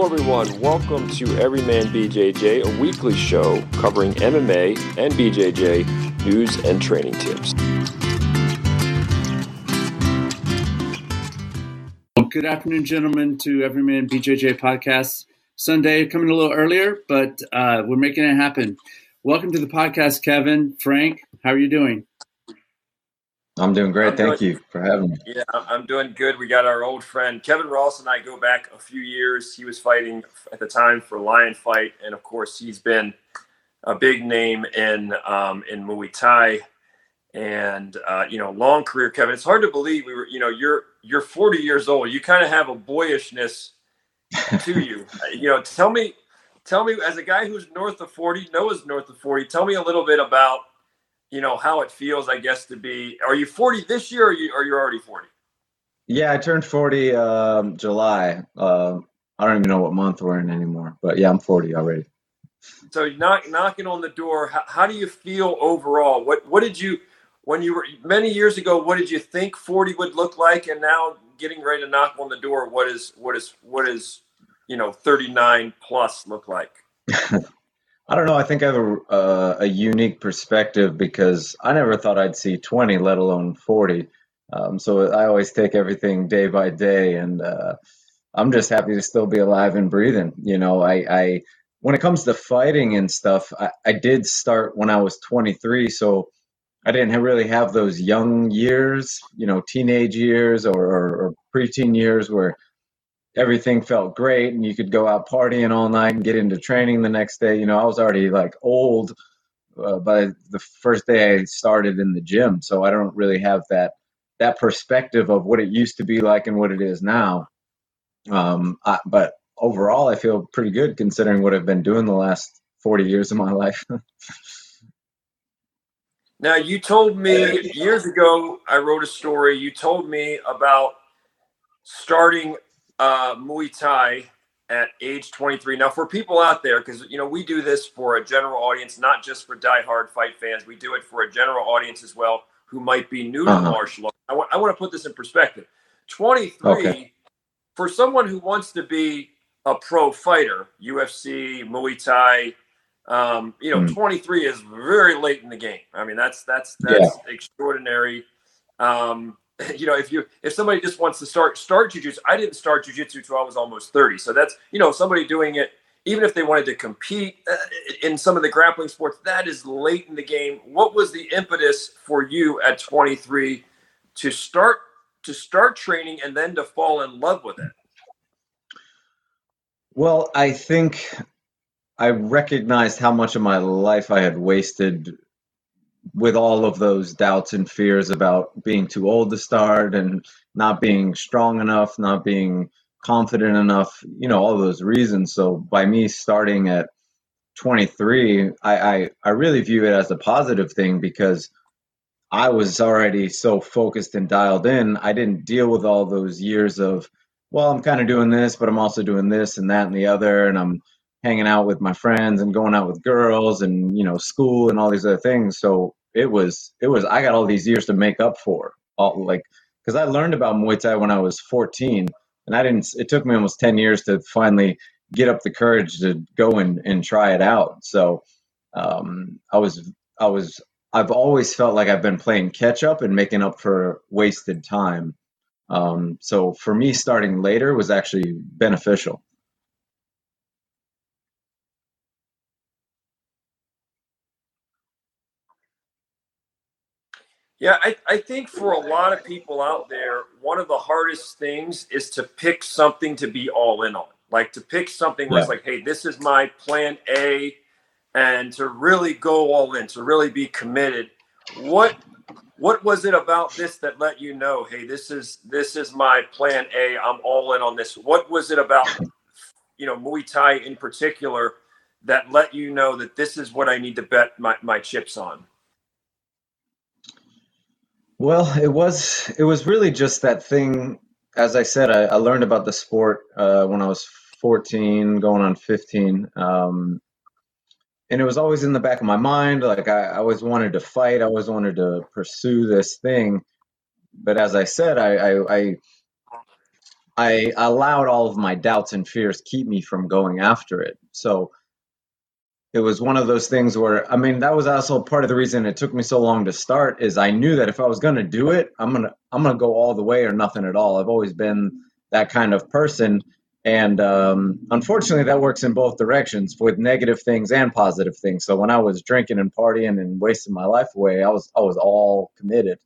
Hello, everyone. Welcome to Everyman BJJ, a weekly show covering MMA and BJJ news and training tips. Good afternoon, gentlemen, to Everyman BJJ podcast. Sunday coming a little earlier, but uh, we're making it happen. Welcome to the podcast, Kevin, Frank. How are you doing? I'm doing great. I'm Thank doing- you for having me. Yeah, I'm doing good. We got our old friend Kevin Ross and I go back a few years. He was fighting at the time for Lion Fight, and of course, he's been a big name in um, in Muay Thai, and uh, you know, long career. Kevin, it's hard to believe we were. You know, you're you're 40 years old. You kind of have a boyishness to you. You know, tell me, tell me, as a guy who's north of 40, Noah's north of 40. Tell me a little bit about you know how it feels. I guess to be. Are you 40 this year, or you are you already 40? Yeah, I turned 40 um, July. Uh, I don't even know what month we're in anymore, but yeah, I'm 40 already. So knock, knocking on the door. How, how do you feel overall? What what did you when you were many years ago? What did you think forty would look like? And now getting ready to knock on the door. What is what is what is you know thirty nine plus look like? I don't know. I think I have a, uh, a unique perspective because I never thought I'd see 20, let alone 40. Um, so I always take everything day by day, and uh, I'm just happy to still be alive and breathing. You know, I, I when it comes to fighting and stuff, I, I did start when I was 23, so I didn't really have those young years, you know, teenage years or, or, or preteen years where everything felt great and you could go out partying all night and get into training the next day. You know, I was already like old uh, by the first day I started in the gym, so I don't really have that that perspective of what it used to be like and what it is now. Um, I, but overall, I feel pretty good considering what I've been doing the last 40 years of my life. Now you told me years ago. I wrote a story. You told me about starting uh, Muay Thai at age 23. Now, for people out there, because you know we do this for a general audience, not just for diehard fight fans. We do it for a general audience as well, who might be new to Uh-huh. martial arts. I want, to put this in perspective. 23 Okay. for someone who wants to be a pro fighter, UFC, Muay Thai. Um, you know, Mm. 23 is very late in the game. I mean, that's that's that's extraordinary. Um, you know, if you if somebody just wants to start start jujitsu, I didn't start jujitsu till I was almost 30. So that's you know somebody doing it, even if they wanted to compete uh, in some of the grappling sports, that is late in the game. What was the impetus for you at 23 to start to start training and then to fall in love with it? Well, I think I recognized how much of my life I had wasted with all of those doubts and fears about being too old to start and not being strong enough, not being confident enough, you know, all those reasons. So by me starting at 23, I, I, I really view it as a positive thing because I was already so focused and dialed in. I didn't deal with all those years of, well, I'm kind of doing this, but I'm also doing this and that and the other, and I'm hanging out with my friends and going out with girls and you know school and all these other things. So it was it was I got all these years to make up for all like because I learned about Muay Thai when I was 14, and I didn't. It took me almost 10 years to finally get up the courage to go and, and try it out. So um, I was I was I've always felt like I've been playing catch up and making up for wasted time. Um, so for me, starting later was actually beneficial. Yeah, I, I think for a lot of people out there, one of the hardest things is to pick something to be all in on. Like to pick something where it's Yeah. like, hey, this is my plan A, and to really go all in, to really be committed. What what was it about this that let you know, hey, this is this is my plan A. I'm all in on this. What was it about, you know, Muay Thai in particular that let you know that this is what I need to bet my, my chips on? Well, it was it was really just that thing. As I said, I, I learned about the sport uh, when I was 14, going on 15, um, and it was always in the back of my mind. Like I, I always wanted to fight. I always wanted to pursue this thing. But as I said, I I, I I allowed all of my doubts and fears keep me from going after it. So it was one of those things where I mean that was also part of the reason it took me so long to start is I knew that if I was going to do it, I'm going to I'm going to go all the way or nothing at all. I've always been that kind of person and um, unfortunately that works in both directions with negative things and positive things. So when I was drinking and partying and wasting my life away, I was I was all committed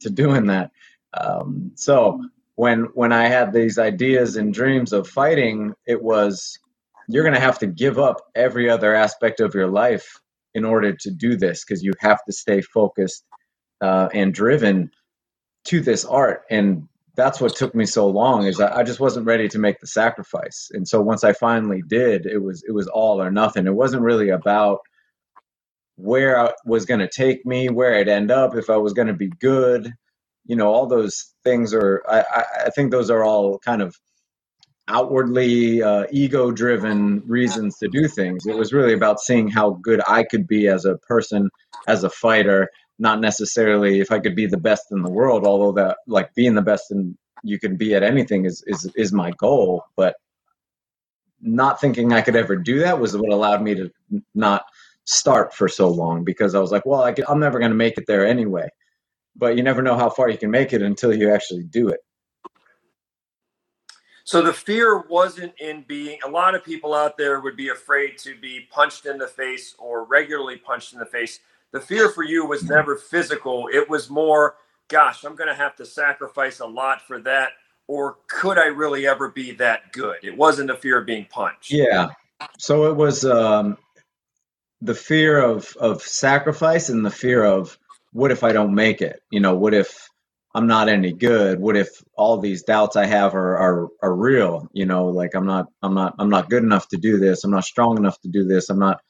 to doing that. Um, so when when I had these ideas and dreams of fighting, it was you're going to have to give up every other aspect of your life in order to do this because you have to stay focused uh, and driven to this art. And that's what took me so long is I, I just wasn't ready to make the sacrifice. And so once i finally did it was it was all or nothing. It wasn't really about where i was going to take me where i'd end up if i was going to be good. You know all those things are i i think those are all kind of outwardly uh, ego driven reasons to do things. It was really about seeing how good I could be as a person, as a fighter, not necessarily if I could be the best in the world, although that like being the best in you can be at anything is is is my goal, but not thinking I could ever do that was what allowed me to not start for so long because I was like, well, I am never going to make it there anyway. But you never know how far you can make it until you actually do it. So the fear wasn't in being, a lot of people out there would be afraid to be punched in the face or regularly punched in the face. The fear for you was never physical. It was more, gosh, I'm going to have to sacrifice a lot for that. Or could I really ever be that good? It wasn't a fear of being punched. Yeah. So it was um, the fear of, of sacrifice and the fear of what if I don't make it? You know, what if I'm not any good? What if all these doubts I have are, are are real? You know, like I'm not I'm not I'm not good enough to do this. I'm not strong enough to do this. I'm not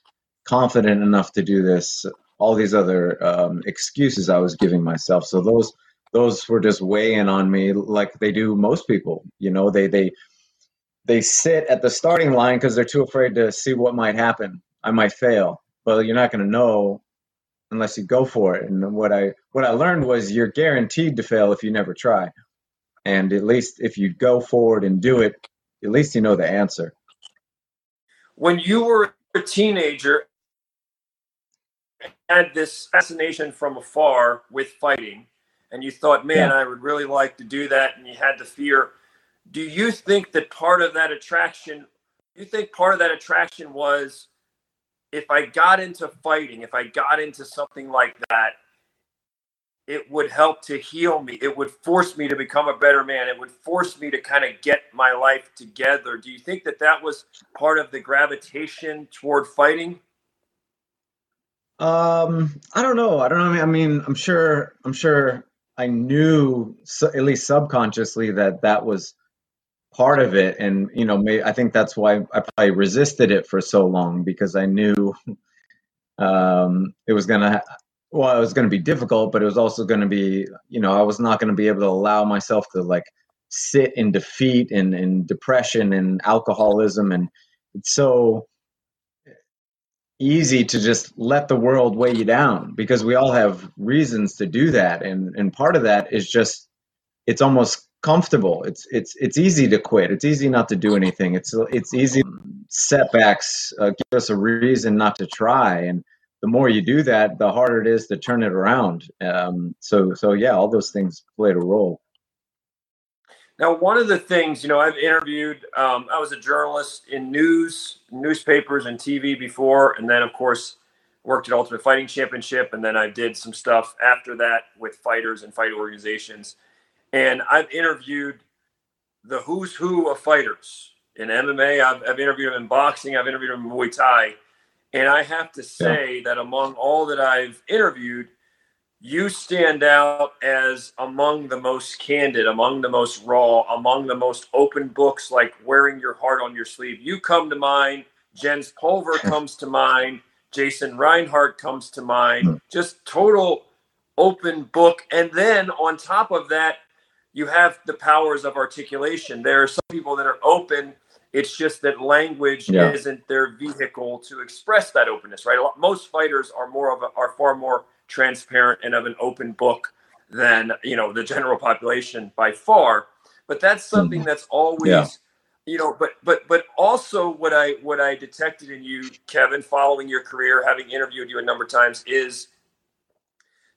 confident enough to do this. All these other um, excuses I was giving myself. So those those were just weighing on me like they do most people. You know, they they they sit at the starting line because they're too afraid to see what might happen. I might fail. Well, you're not going to know unless you go for it. And what I what I learned was you're guaranteed to fail if you never try. And at least if you go forward and do it, at least you know the answer. When you were a teenager, had this fascination from afar with fighting, and you thought, man, yeah. I would really like to do that, and you had the fear. Do you think that part of that attraction, you think part of that attraction was if I got into fighting, if I got into something like that, it would help to heal me. It would force me to become a better man. It would force me to kind of get my life together. Do you think that that was part of the gravitation toward fighting? Um, I don't know. I don't know. I mean, I'm sure. I'm sure. I knew, at least subconsciously, that that was part of it. And you know may, i think that's why i probably resisted it for so long because i knew um, it was gonna well it was gonna be difficult but it was also gonna be you know i was not gonna be able to allow myself to like sit in defeat and, and depression and alcoholism. And it's so easy to just let the world weigh you down because we all have reasons to do that. And and part of that is just it's almost comfortable. It's it's it's easy to quit. It's easy not to do anything. It's it's easy setbacks uh, give us a reason not to try, and the more you do that, the harder it is to turn it around. Um, so so yeah, all those things played a role. Now, one of the things you know, I've interviewed. Um, I was a journalist in news, newspapers, and TV before, and then of course worked at Ultimate Fighting Championship, and then I did some stuff after that with fighters and fight organizations and I've interviewed the who's who of fighters in MMA. I've, I've interviewed them in boxing. I've interviewed them in Muay Thai. And I have to say yeah. that among all that I've interviewed, you stand out as among the most candid, among the most raw, among the most open books, like wearing your heart on your sleeve. You come to mind. Jens Pulver comes to mind. Jason Reinhardt comes to mind. Hmm. Just total open book. And then on top of that, you have the powers of articulation. There are some people that are open. It's just that language yeah. isn't their vehicle to express that openness, right? Most fighters are more of a, are far more transparent and of an open book than you know the general population by far. but that's something mm-hmm. that's always yeah. you know but but but also what i what i detected in you kevin following your career having interviewed you a number of times is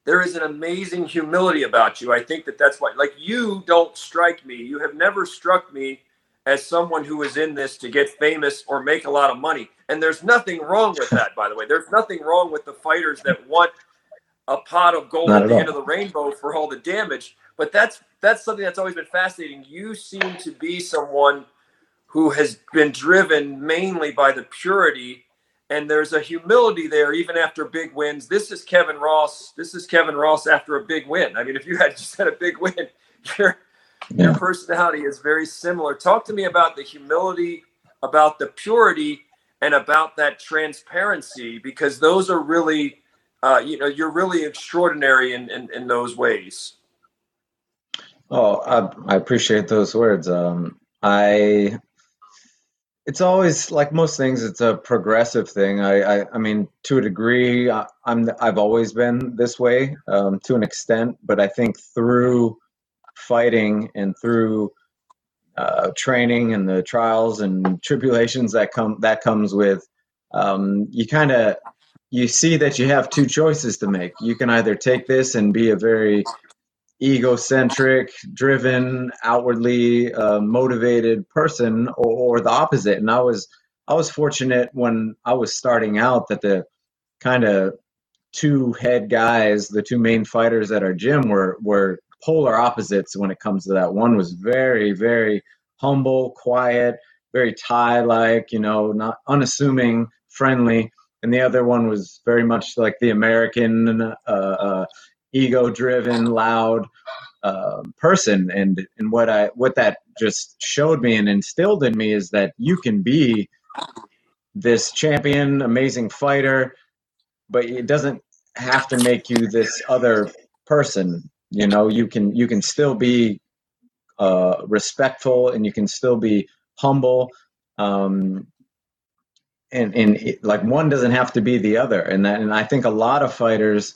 there is an amazing humility about you. I think that that's why like you don't strike me. You have never struck me as someone who is in this to get famous or make a lot of money. And there's nothing wrong with that by the way. There's nothing wrong with the fighters that want a pot of gold at the all. end of the rainbow for all the damage. But that's that's something that's always been fascinating. You seem to be someone who has been driven mainly by the purity and there's a humility there even after big wins. This is Kevin Ross. This is Kevin Ross after a big win. I mean, if you had just had a big win, your yeah. your personality is very similar. Talk to me about the humility, about the purity, and about that transparency because those are really, uh, you know, you're really extraordinary in, in, in those ways. Oh, I, I appreciate those words. Um, I it's always like most things it's a progressive thing. I, I i, mean to a degree I, am i've always been this way um, to an extent but i think through fighting and through uh, training and the trials and tribulations that come that comes with um, you kind of you see that you have two choices to make. You can either take this and be a very egocentric, driven, outwardly uh, motivated person, or, or, the opposite. And I was I was fortunate when I was starting out that the kind of two head guys, the two main fighters at our gym, were were polar opposites when it comes to that. One was very very humble, quiet, very Thai like, you know, not unassuming, friendly. And the other one was very much like the American, uh, uh, ego driven, loud uh, person. And and what I what that just showed me and instilled in me is that you can be this champion, amazing fighter, but it doesn't have to make you this other person. You know, you can you can still be uh, respectful and you can still be humble. Um, and and it, like one doesn't have to be the other, and that, and I think a lot of fighters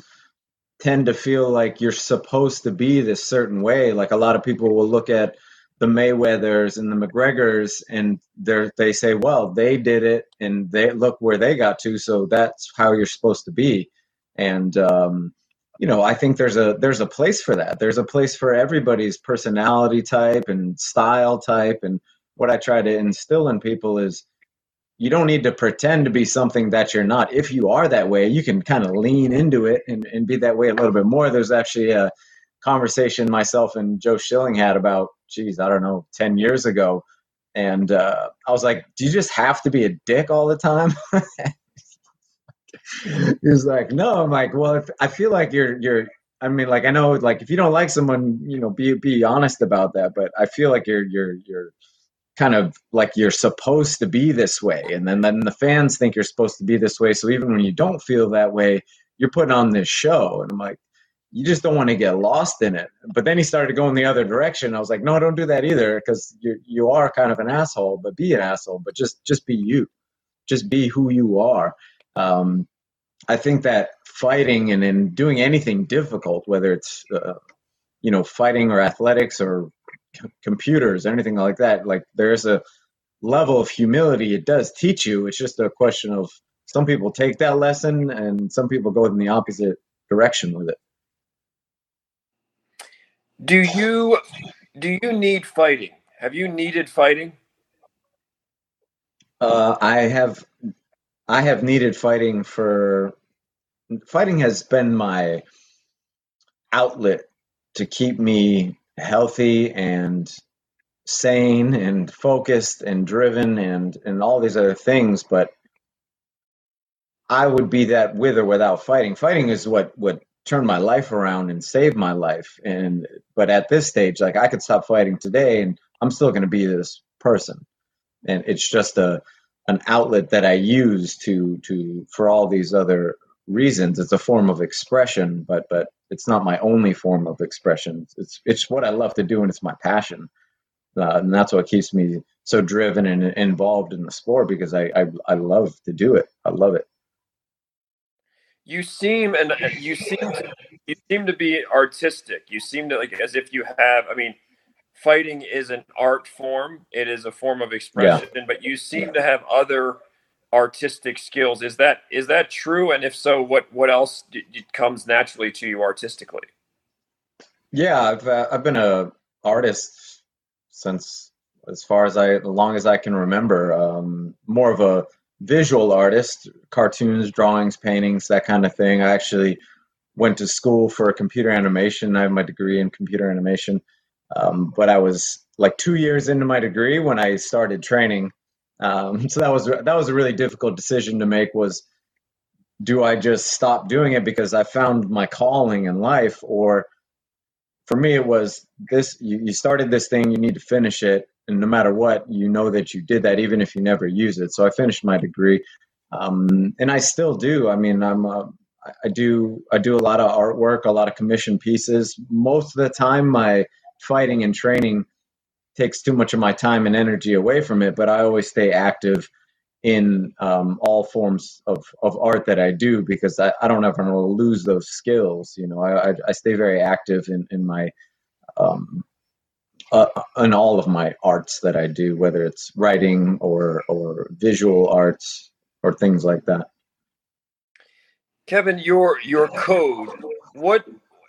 tend to feel like you're supposed to be this certain way. Like a lot of people will look at the Mayweathers and the McGregors and they they say, well, they did it and they look where they got to, so that's how you're supposed to be. And um, you know, I think there's a there's a place for that. There's a place for everybody's personality type and style type. And what I try to instill in people is you don't need to pretend to be something that you're not. If you are that way, you can kind of lean into it and, and be that way a little bit more. There's actually a conversation myself and Joe Schilling had about, geez, I don't know, 10 years ago. And uh, I was like, do you just have to be a dick all the time? He's like, no. I'm like, well, if, I feel like you're, you're, I mean, like, I know, like, if you don't like someone, you know, be, be honest about that. But I feel like you're, you're, you're, kind of like you're supposed to be this way and then then the fans think you're supposed to be this way. So even when you don't feel that way you're putting on this show and i'm like you just don't want to get lost in it. But then he started going the other direction i was like no don't do that either because you you are kind of an asshole but be an asshole but just just be you. Just be who you are. Um, i think that fighting and in doing anything difficult whether it's uh, you know fighting or athletics or computers or anything like that. Like there's a level of humility it does teach you. It's just a question of some people take that lesson and some people go in the opposite direction with it. Do you do you need fighting? Have you needed fighting? Uh, I have I have needed fighting for fighting has been my outlet to keep me healthy and sane and focused and driven and and all these other things but i would be that with or without fighting. Fighting is what what turned my life around and saved my life. And but at this stage like i could stop fighting today and i'm still going to be this person. And it's just a an outlet that i use to to for all these other reasons. It's a form of expression but but it's not my only form of expression. It's it's what I love to do and it's my passion, uh, and that's what keeps me so driven and involved in the sport because I, I I love to do it. I love it. You seem and you seem to, you seem to be artistic. You seem to like as if you have. I mean, fighting is an art form. It is a form of expression, yeah. but you seem to have other artistic skills. Is that is that true? And if so, what what else d- d- comes naturally to you artistically? Yeah, I've uh, I've been a artist since as far as I, as long as I can remember. Um, more of a visual artist, cartoons, drawings, paintings, that kind of thing. I actually went to school for computer animation. I have my degree in computer animation, um, but I was like two years into my degree when I started training. Um, so that was that was a really difficult decision to make. Was do I just stop doing it because I found my calling in life, or for me it was this: you, you started this thing, you need to finish it, and no matter what, you know that you did that, even if you never use it. So I finished my degree, um, and I still do. I mean, I'm a, I do I do a lot of artwork, a lot of commission pieces. Most of the time, my fighting and training takes too much of my time and energy away from it. But I always stay active in um, all forms of, of art that I do because I, I don't ever lose those skills. You know, I, I stay very active in, in my um, uh, in all of my arts that I do, whether it's writing or or visual arts or things like that. Kevin, your your code. What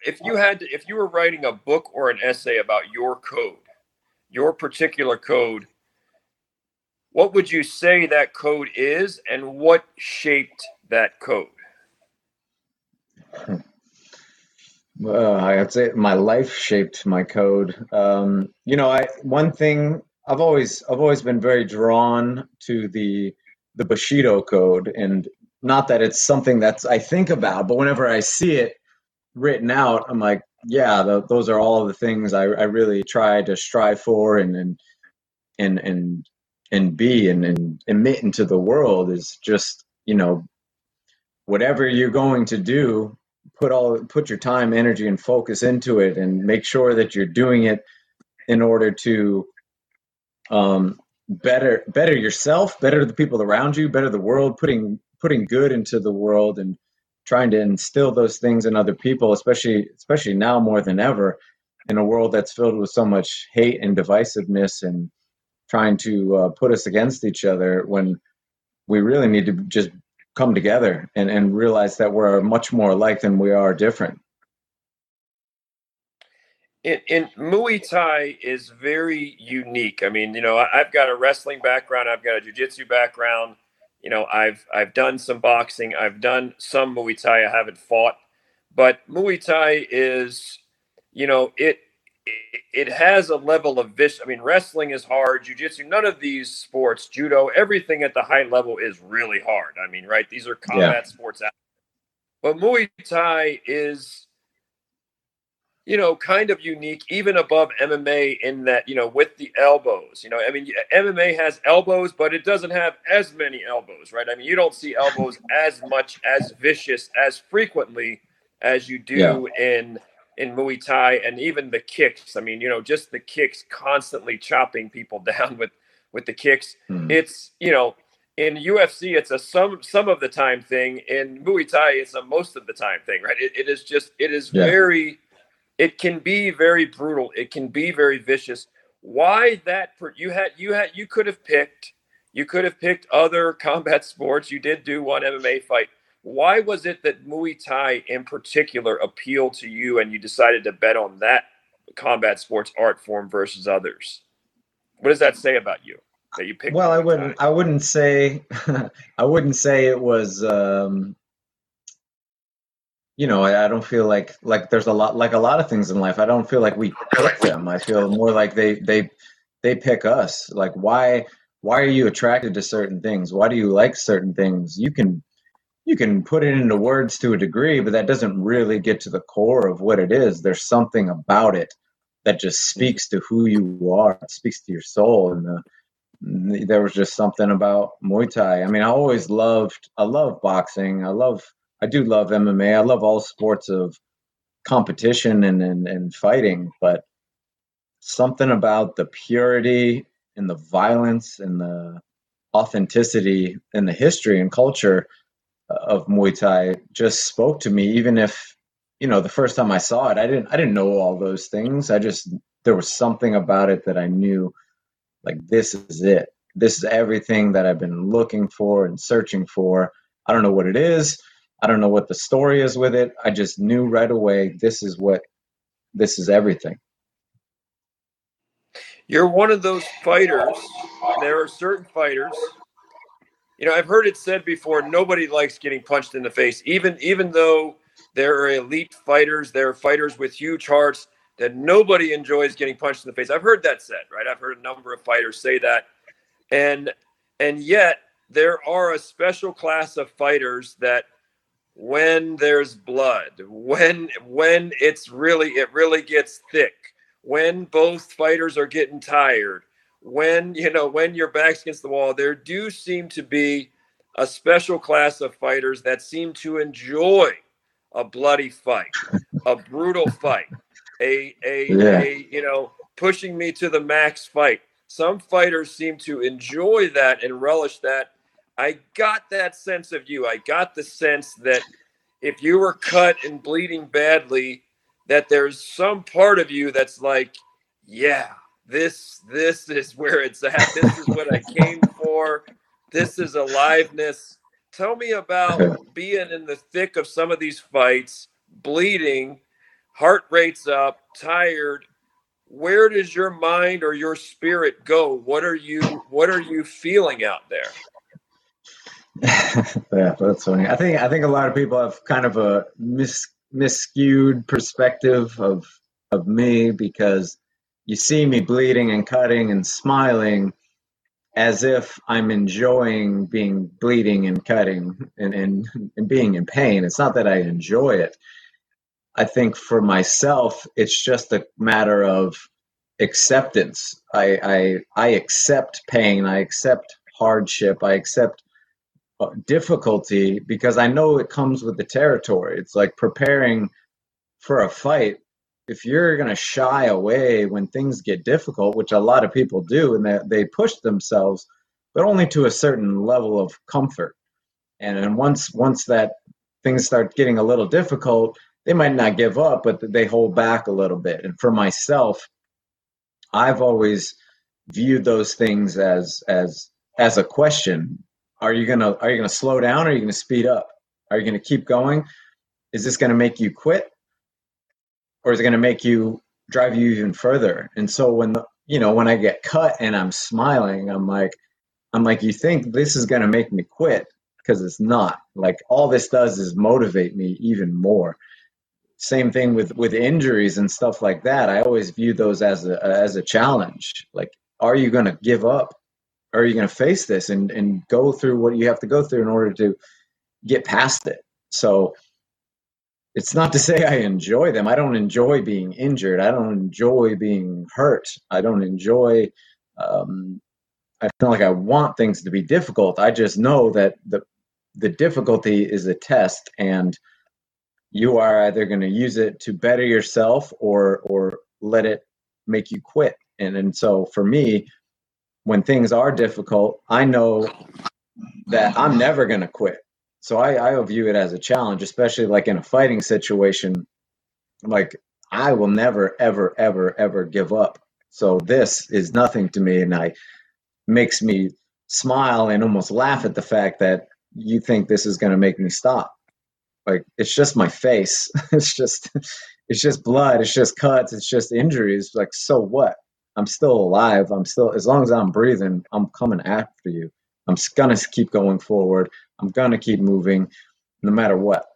if you had to, if you were writing a book or an essay about your code, your particular code? What would you say that code is, and what shaped that code? Well, I'd say my life shaped my code. Um, you know, I one thing I've always I've always been very drawn to the the Bushido code, and not that it's something that's I think about, but whenever I see it written out, I'm like, yeah, the, those are all the things I, I really try to strive for and and and and and be and, and emit into the world is just you know whatever you're going to do put all put your time energy and focus into it and make sure that you're doing it in order to um, better better yourself better the people around you better the world putting putting good into the world and trying to instill those things in other people, especially especially now more than ever, in a world that's filled with so much hate and divisiveness and trying to uh, put us against each other when we really need to just come together and, and realize that we're much more alike than we are different. In, in Muay Thai is very unique. I mean, you know, I've got a wrestling background, I've got a jiu-jitsu background you know, I've I've done some boxing, I've done some Muay Thai. I haven't fought, but Muay Thai is, you know, it it, has a level of vis. I mean, wrestling is hard, jujitsu. None of these sports, judo, everything at the high level is really hard. I mean, right? These are combat yeah. sports. But Muay Thai is you know, kind of unique, even above MMA in that, you know, with the elbows. You know, I mean, MMA has elbows, but it doesn't have as many elbows, right? I mean, you don't see elbows as much as vicious as frequently as you do yeah. in in Muay Thai, and even the kicks. I mean, you know, just the kicks, constantly chopping people down with with the kicks. Mm. It's you know, in UFC, it's a some some of the time thing. In Muay Thai, it's a most of the time thing, right? it, it is just it is yeah. very it can be very brutal. It can be very vicious. Why that? Per, you had you had you could have picked you could have picked other combat sports. You did do one MMA fight. Why was it that Muay Thai in particular appealed to you and you decided to bet on that combat sports art form versus others? What does that say about you that you picked? Well, Muay I wouldn't. Thai? I wouldn't say. I wouldn't say it was. Um, you know, I, I, don't feel like like there's a lot like a lot of things in life. I don't feel like we pick them. I feel more like they they they pick us. Like why why are you attracted to certain things? Why do you like certain things? You can you can put it into words to a degree, but that doesn't really get to the core of what it is. There's something about it that just speaks to who you are. It speaks to your soul and the, there was just something about Muay Thai. I mean, I always loved I love boxing. I love I do love MMA. I love all sports of competition and, and, and fighting, but something about the purity and the violence and the authenticity and the history and culture uh, of Muay Thai just spoke to me, even if you know the first time I saw it, I didn't I didn't know all those things. I just there was something about it that I knew like this is it. This is everything that I've been looking for and searching for. I don't know what it is. I don't know what the story is with it. I just knew right away this is what this is everything. You're one of those fighters. There are certain fighters. You know, I've heard it said before. Nobody likes getting punched in the face, even even though there are elite fighters. There are fighters with huge hearts that nobody enjoys getting punched in the face. I've heard that said, right? I've heard a number of fighters say that, and and yet there are a special class of fighters that when there's blood, when when it's really it really gets thick, when both fighters are getting tired, when you know when your back's against the wall, there do seem to be a special class of fighters that seem to enjoy a bloody fight, a brutal fight, a a, yeah. a you know pushing me to the max fight. Some fighters seem to enjoy that and relish that. I got that sense of you. I got the sense that if you were cut and bleeding badly, that there's some part of you that's like, yeah, this this is where it's at. This is what I came for. This is aliveness. Tell me about being in the thick of some of these fights, bleeding, heart rate's up, tired. Where does your mind or your spirit go? What are you what are you feeling out there? yeah, that's funny. I think I think a lot of people have kind of a mis misskewed perspective of of me because you see me bleeding and cutting and smiling as if I'm enjoying being bleeding and cutting and, and, and being in pain. It's not that I enjoy it. I think for myself, it's just a matter of acceptance. I, I, I accept pain. I accept hardship. I accept Uh, difficulty because I know it comes with the territory. It's like preparing for a fight. If you're going to shy away when things get difficult, which a lot of people do, and they, they push themselves, but only to a certain level of comfort. And, and once once that things start getting a little difficult, they might not give up, but they hold back a little bit. And for myself, I've always viewed those things as as as a question. Are you gonna are you gonna slow down or are you gonna speed up? Are you gonna keep going? Is this gonna make you quit? Or is it gonna make you drive you even further? And so when the, you know, when I get cut and I'm smiling, I'm like, I'm like, you think this is gonna make me quit? Because it's not. Like all this does is motivate me even more same thing with with injuries and stuff like that i always view those as a as a challenge like are you going to give up are you going to face this and and go through what you have to go through in order to get past it? So it's not to say i enjoy them. I don't enjoy being injured. I don't enjoy being hurt. I don't enjoy um, i feel like i want things to be difficult. I just know that the the difficulty is a test and you are either going to use it to better yourself or or let it make you quit. And and so for me when things are difficult i know that i'm never going to quit. So I, I view it as a challenge especially like in a fighting situation. Like i will never ever ever ever give up. So this is nothing to me and i makes me smile and almost laugh at the fact that you think this is going to make me stop. Like it's just my face. It's just it's just blood. It's just cuts. It's just injuries. Like so what i'm still alive. I'm still as long as i'm breathing i'm coming after you. I'm gonna keep going forward. I'm gonna keep moving no matter what.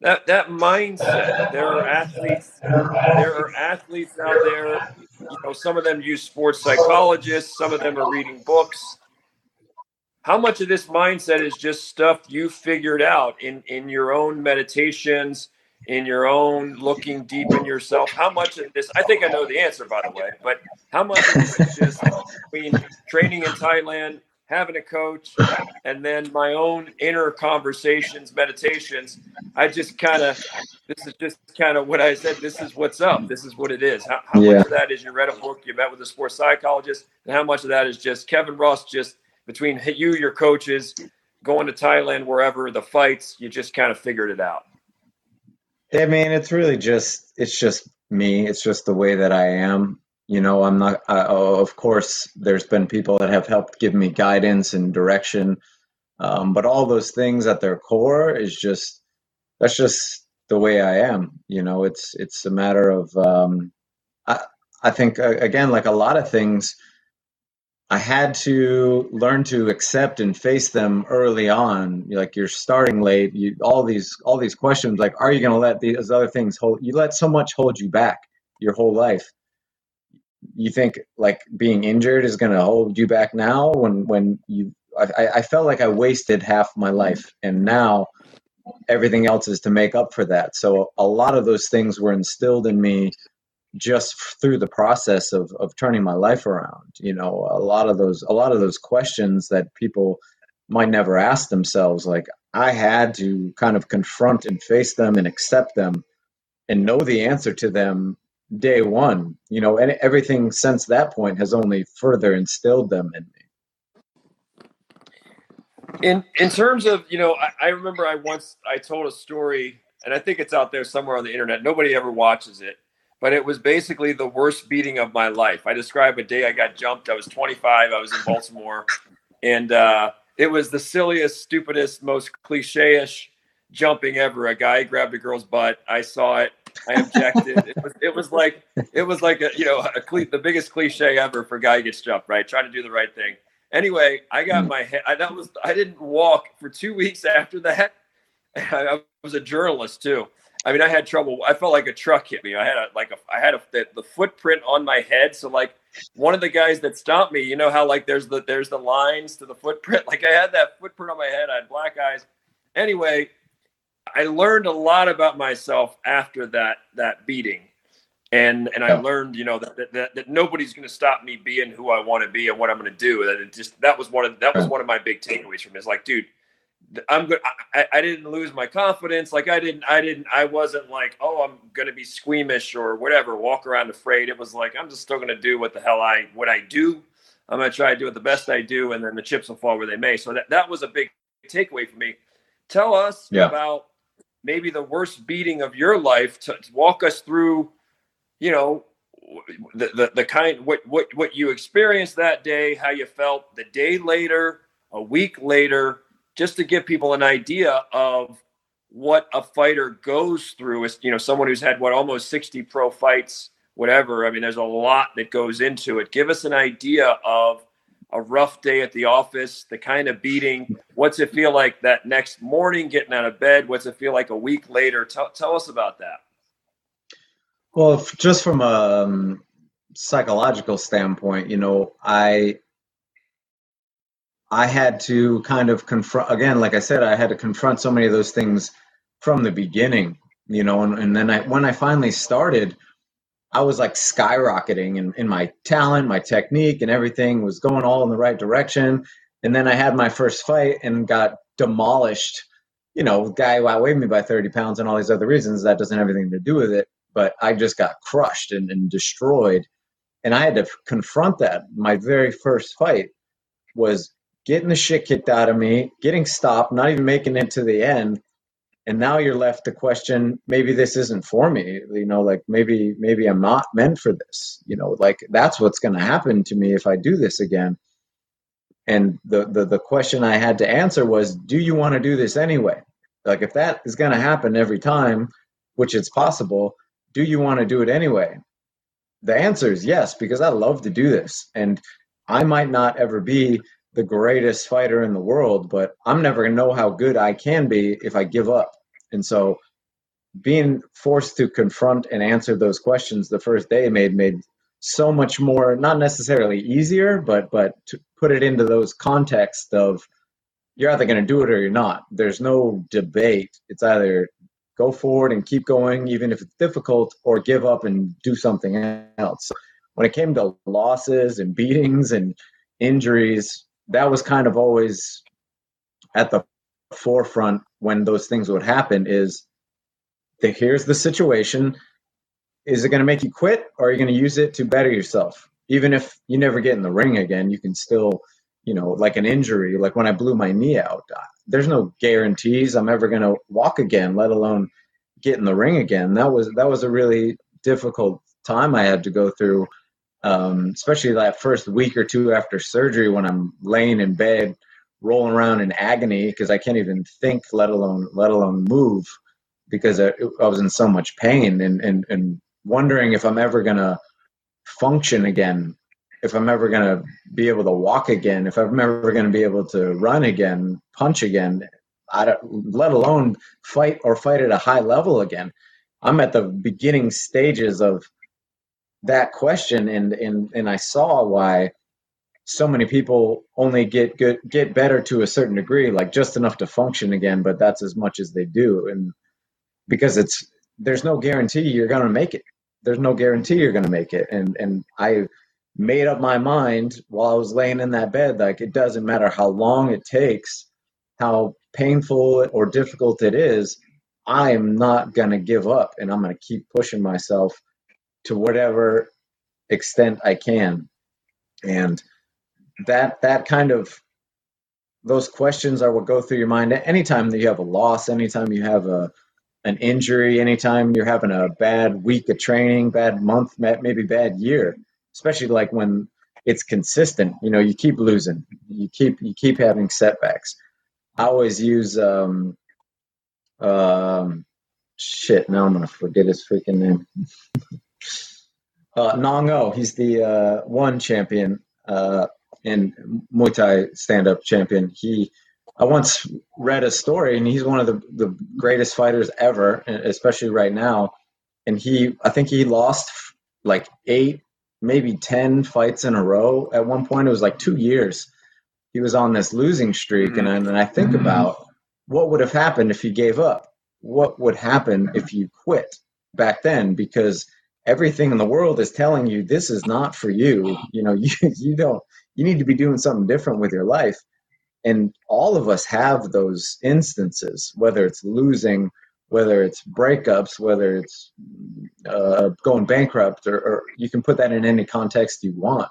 That that mindset there are athletes there are athletes out there you know some of them use sports psychologists some of them are reading books. How much of this mindset is just stuff you figured out in in your own meditations in your own looking deep in yourself how much of this i think i know the answer by the way but how much of this is just between training in thailand having a coach and then my own inner conversations meditations i just kind of this is just kind of what i said this is what's up this is what it is how, how yeah. much of that is you read a book you met with a sports psychologist and how much of that is just kevin ross just between you, your coaches, going to Thailand, wherever the fights, you just kind of figured it out. I mean, it's really just it's just me. It's just the way that I am. You know, I'm not. I, of course, there's been people that have helped give me guidance and direction, um, but all those things at their core is just that's just the way I am. You know, it's it's a matter of. Um, I I think again, like a lot of things I had to learn to accept and face them early on. Like you're starting late, you all these all these questions like are you going to let these other things hold you let so much hold you back your whole life. You think like being injured is going to hold you back now when when you I, I felt like I wasted half my life and now everything else is to make up for that. So a lot of those things were instilled in me just through the process of of turning my life around you know a lot of those a lot of those questions that people might never ask themselves like i had to kind of confront and face them and accept them and know the answer to them day one you know and everything since that point has only further instilled them in me. In in terms of you know I, I remember i once i told a story and i think it's out there somewhere on the internet nobody ever watches it but it was basically the worst beating of my life. I describe a day I got jumped. I was 25. I was in Baltimore, and uh, it was the silliest, stupidest, most cliche-ish jumping ever. A guy grabbed a girl's butt. I saw it. I objected. it was it was like it was like a you know a cle- the biggest cliche ever for a guy gets jumped. Right, trying to do the right thing. Anyway, I got my head. I, that was I didn't walk for two weeks after that. I was a journalist too. I mean, I had trouble. I felt like a truck hit me. I had a like a I had a the, the footprint on my head. So like one of the guys that stopped me, you know how like there's the there's the lines to the footprint. Like I had that footprint on my head. I had black eyes. Anyway, I learned a lot about myself after that that beating. And and I learned, you know, that that, that nobody's going to stop me being who I want to be and what I'm going to do. That it just that was one of that was one of my big takeaways from it. It's Like, dude, I'm good. I, I didn't lose my confidence. Like I didn't, I didn't, I wasn't like, oh, I'm going to be squeamish or whatever, walk around afraid. It was like, I'm just still going to do what the hell I, what I do. I'm going to try to do it the best I do. And then the chips will fall where they may. So that, that was a big takeaway for me. Tell us yeah. about maybe the worst beating of your life to, to walk us through, you know, the, the, the kind, what, what, what you experienced that day, how you felt the day later, a week later, just to give people an idea of what a fighter goes through is you know someone who's had what almost 60 pro fights whatever i mean there's a lot that goes into it. Give us an idea of a rough day at the office the kind of beating. What's it feel like that next morning getting out of bed? What's it feel like a week later? Tell, tell us about that. Well just from a um, psychological standpoint you know i I had to kind of confront again, like I said, I had to confront so many of those things from the beginning, you know, and, and then I when I finally started, I was like skyrocketing in, in my talent, my technique and everything was going all in the right direction. And then I had my first fight and got demolished. You know, guy outweighed me by 30 pounds and all these other reasons that doesn't have anything to do with it. But I just got crushed and, and destroyed. And I had to confront that. My very first fight was getting the shit kicked out of me, getting stopped, not even making it to the end. And now you're left to question maybe this isn't for me. You know, like maybe maybe I'm not meant for this. You know, like that's what's going to happen to me if I do this again. And the, the the question I had to answer was, do you want to do this anyway? Like if that is going to happen every time, which it's possible, do you want to do it anyway? The answer is yes, because I love to do this. And I might not ever be the greatest fighter in the world, but I'm never going to know how good I can be if I give up. And so being forced to confront and answer those questions the first day made made so much more not necessarily easier but but to put it into those context of you're either going to do it or you're not. There's no debate. It's either go forward and keep going even if it's difficult or give up and do something else. When it came to losses and beatings and injuries that was kind of always at the forefront when those things would happen is the, here's the situation. Is it going to make you quit or are you going to use it to better yourself? Even if you never get in the ring again you can still you know like an injury like when i blew my knee out uh, there's no guarantees i'm ever going to walk again let alone get in the ring again. That was that was a really difficult time I had to go through, um, especially that first week or two after surgery when I'm laying in bed, rolling around in agony because I can't even think, let alone let alone move, because I, I was in so much pain and and and wondering if I'm ever gonna function again, if I'm ever gonna be able to walk again, if I'm ever gonna be able to run again, punch again. I don't, let alone fight or fight at a high level again. I'm at the beginning stages of that question, and and and I saw why so many people only get good get better to a certain degree, like just enough to function again, but that's as much as they do, and because it's there's no guarantee you're going to make it. There's no guarantee you're going to make it, and and I made up my mind while I was laying in that bed, like it doesn't matter how long it takes, how painful or difficult it is, I am not going to give up and I'm going to keep pushing myself to whatever extent I can. And that that kind of those questions are what go through your mind anytime that you have a loss, anytime you have a an injury, anytime you're having a bad week of training, bad month, maybe bad year, especially like when it's consistent. You know, you keep losing, you keep you keep having setbacks. I always use um, um, shit. Now I'm gonna forget his freaking name. uh, Nong O. He's the uh, one champion uh, and Muay Thai stand-up champion. He. I once read a story, and he's one of the, the greatest fighters ever, especially right now. And he, I think he lost like eight, maybe 10 fights in a row. At one point, it was like two years. He was on this losing streak. Mm-hmm. And, and I think mm-hmm. about what would have happened if you gave up? What would happen if you quit back then? Because everything in the world is telling you this is not for you. You know, you, you don't, you need to be doing something different with your life. And all of us have those instances, whether it's losing, whether it's breakups, whether it's uh, going bankrupt, or, or you can put that in any context you want.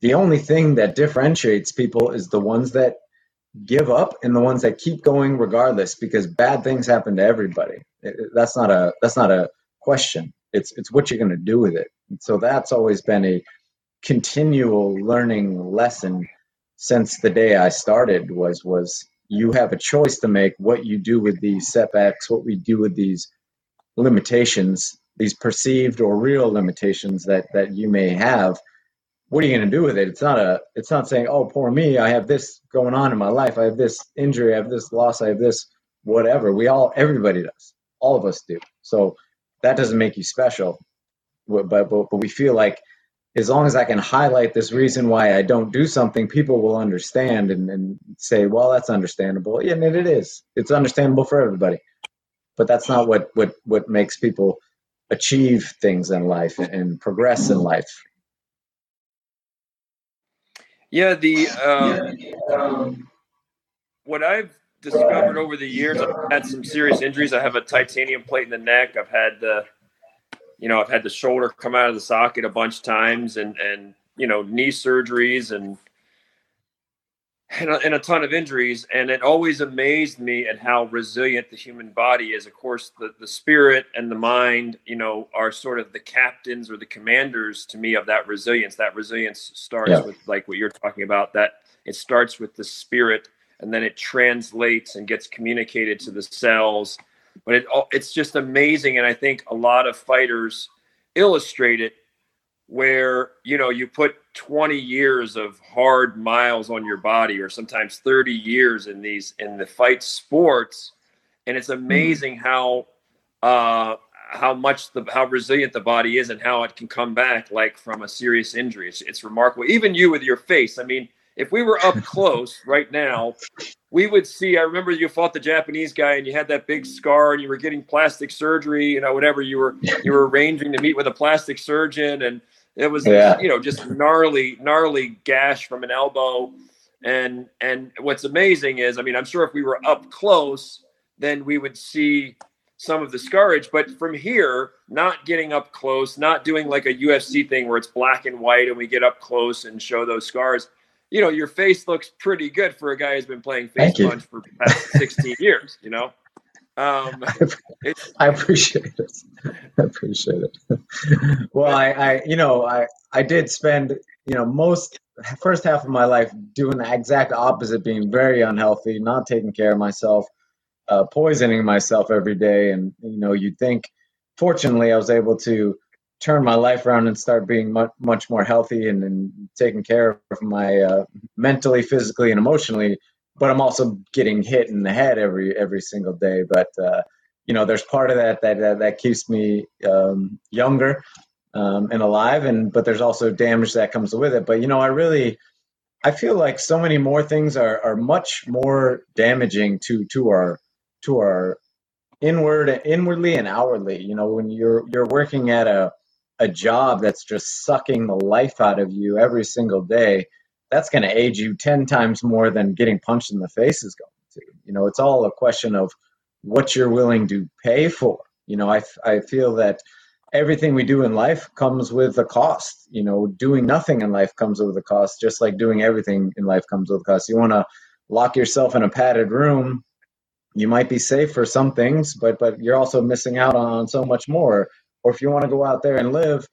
The only thing that differentiates people is the ones that give up and the ones that keep going regardless because bad things happen to everybody that's not a that's not a question it's it's what you're going to do with it and so that's always been a continual learning lesson since the day i started was was you have a choice to make what you do with these setbacks what we do with these limitations these perceived or real limitations that that you may have what are you going to do with it? It's not a, it's not saying, oh, poor me, I have this going on in my life. I have this injury, I have this loss, I have this whatever. We all, everybody does. All of us do. So that doesn't make you special. But, but, but we feel like as long as I can highlight this reason why I don't do something, people will understand and, and say, well, that's understandable. Yeah, and it is. It's understandable for everybody. But that's not what, what, what makes people achieve things in life and progress in life yeah, the um, what I've discovered over the years, I've had some serious injuries. I have a titanium plate in the neck. I've had the, you know, I've had the shoulder come out of the socket a bunch of times, and and you know, knee surgeries and and a, and a, ton of injuries. And it always amazed me at how resilient the human body is. Of course, the, the spirit and the mind, you know, are sort of the captains or the commanders to me of that resilience. That resilience starts yeah. with like what you're talking about, that it starts with the spirit and then it translates and gets communicated to the cells. But it, it's just amazing. And I think a lot of fighters illustrate it where you know you put 20 years of hard miles on your body or sometimes 30 years in these in the fight sports and it's amazing how uh how much the how resilient the body is and how it can come back like from a serious injury it's, it's remarkable even you with your face i mean if we were up close right now we would see i remember you fought the japanese guy and you had that big scar and you were getting plastic surgery you know whatever you were you were arranging to meet with a plastic surgeon and it was, yeah. you know, just gnarly, gnarly gash from an elbow. And and what's amazing is, I mean, I'm sure if we were up close, then we would see some of the scarage. But from here, not getting up close, not doing like a UFC thing where it's black and white and we get up close and show those scars. You know, your face looks pretty good for a guy who's been playing face punch for past 16 years. You know. Um, I appreciate it. I appreciate it. well, I, I, you know, I, I did spend, you know, most first half of my life doing the exact opposite, being very unhealthy, not taking care of myself, uh, poisoning myself every day, and you know, you'd think. Fortunately, I was able to turn my life around and start being much, much more healthy and, and taking care of my uh, mentally, physically, and emotionally but I'm also getting hit in the head every every single day. But uh, you know, there's part of that that that, that keeps me um, younger um, and alive, and but there's also damage that comes with it. But you know, I really I feel like so many more things are are much more damaging to to our to our inward inwardly and outwardly. You know, when you're you're working at a a job that's just sucking the life out of you every single day that's going to age you 10 times more than getting punched in the face is going to. You know, it's all a question of what you're willing to pay for. You know, I, I feel that everything we do in life comes with a cost. You know, doing nothing in life comes with a cost, just like doing everything in life comes with a cost. You want to lock yourself in a padded room. You might be safe for some things, but but you're also missing out on so much more. Or if you want to go out there and live,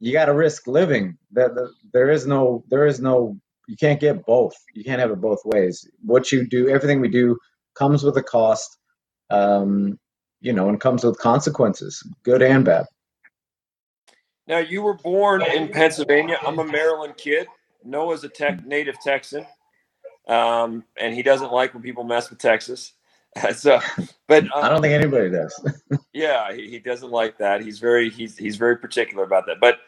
you got to risk living. That there is no there is no you can't get both. You can't have it both ways. What you do, everything we do, comes with a cost. Um, you know, and comes with consequences, good and bad. Now, you were born in Pennsylvania. I'm a Maryland kid. Noah's a tech, native Texan, um, and he doesn't like when people mess with Texas. so, but um, I don't think anybody does. yeah, he, he, doesn't like that. He's very he's he's very particular about that. But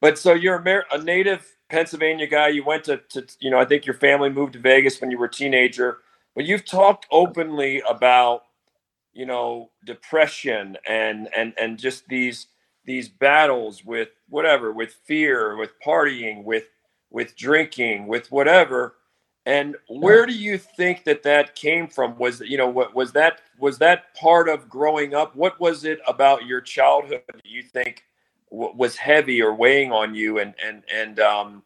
but so you're a, a native Pennsylvania guy. You went to to you know I think your family moved to Vegas when you were a teenager. But you've talked openly about you know depression and and and just these these battles with whatever with fear with partying with with drinking with whatever and where do you think that that came from? Was you know what was that was that part of growing up? What was it about your childhood that you think w- was heavy or weighing on you and and and um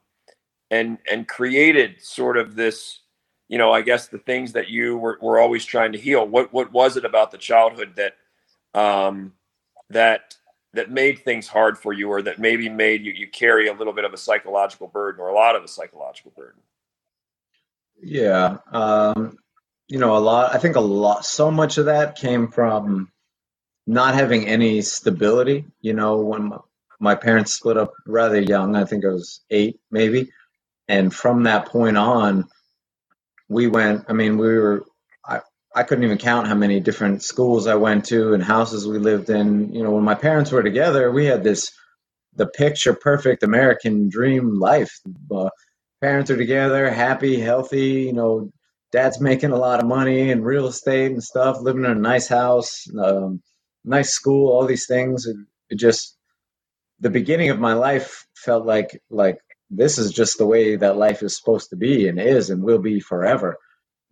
and and created sort of this you know I guess the things that you were, were always trying to heal. What what was it about the childhood that um that that made things hard for you or that maybe made you you carry a little bit of a psychological burden or a lot of a psychological burden? Yeah. Um, you know, a lot, I think a lot, so much of that came from not having any stability. You know, when my, parents split up rather young, I think I was eight maybe. And from that point on, we went, I mean, we were, I, I couldn't even count how many different schools I went to and houses we lived in. You know, when my parents were together, we had this, the picture perfect American dream life. Uh, parents are together, happy, healthy. You know, dad's making a lot of money in real estate and stuff, living in a nice house, um, nice school, all these things. It, it just the beginning of my life felt like like this is just the way that life is supposed to be and is and will be forever.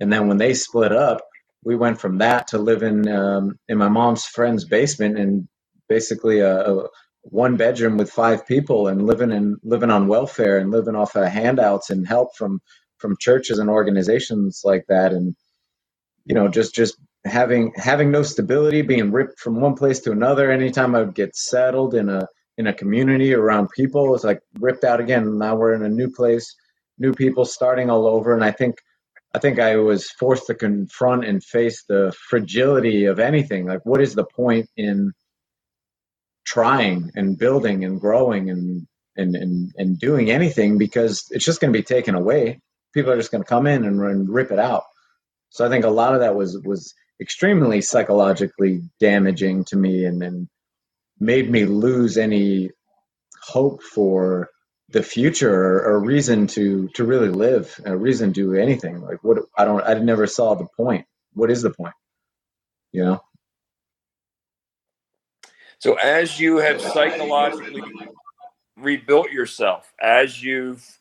And then when they split up, we went from that to living um, in my mom's friend's basement and basically a, a, one bedroom with five people and living in living on welfare and living off of handouts and help from from churches and organizations like that. And you know just just having having no stability being ripped from one place to another. Anytime i would get settled in a in a community around people it's like ripped out again. Now we're in a new place new people starting all over. And i think i think i was forced to confront and face the fragility of anything. Like what is the point in trying and building and growing and and and, and doing anything because it's just going to be taken away. People are just going to come in and, and rip it out. So i think a lot of that was was extremely psychologically damaging to me and and made me lose any hope for the future or, or reason to to really live a reason to do anything. Like what i don't i never saw the point. What is the point? You know so as you have psychologically rebuilt yourself, as you've,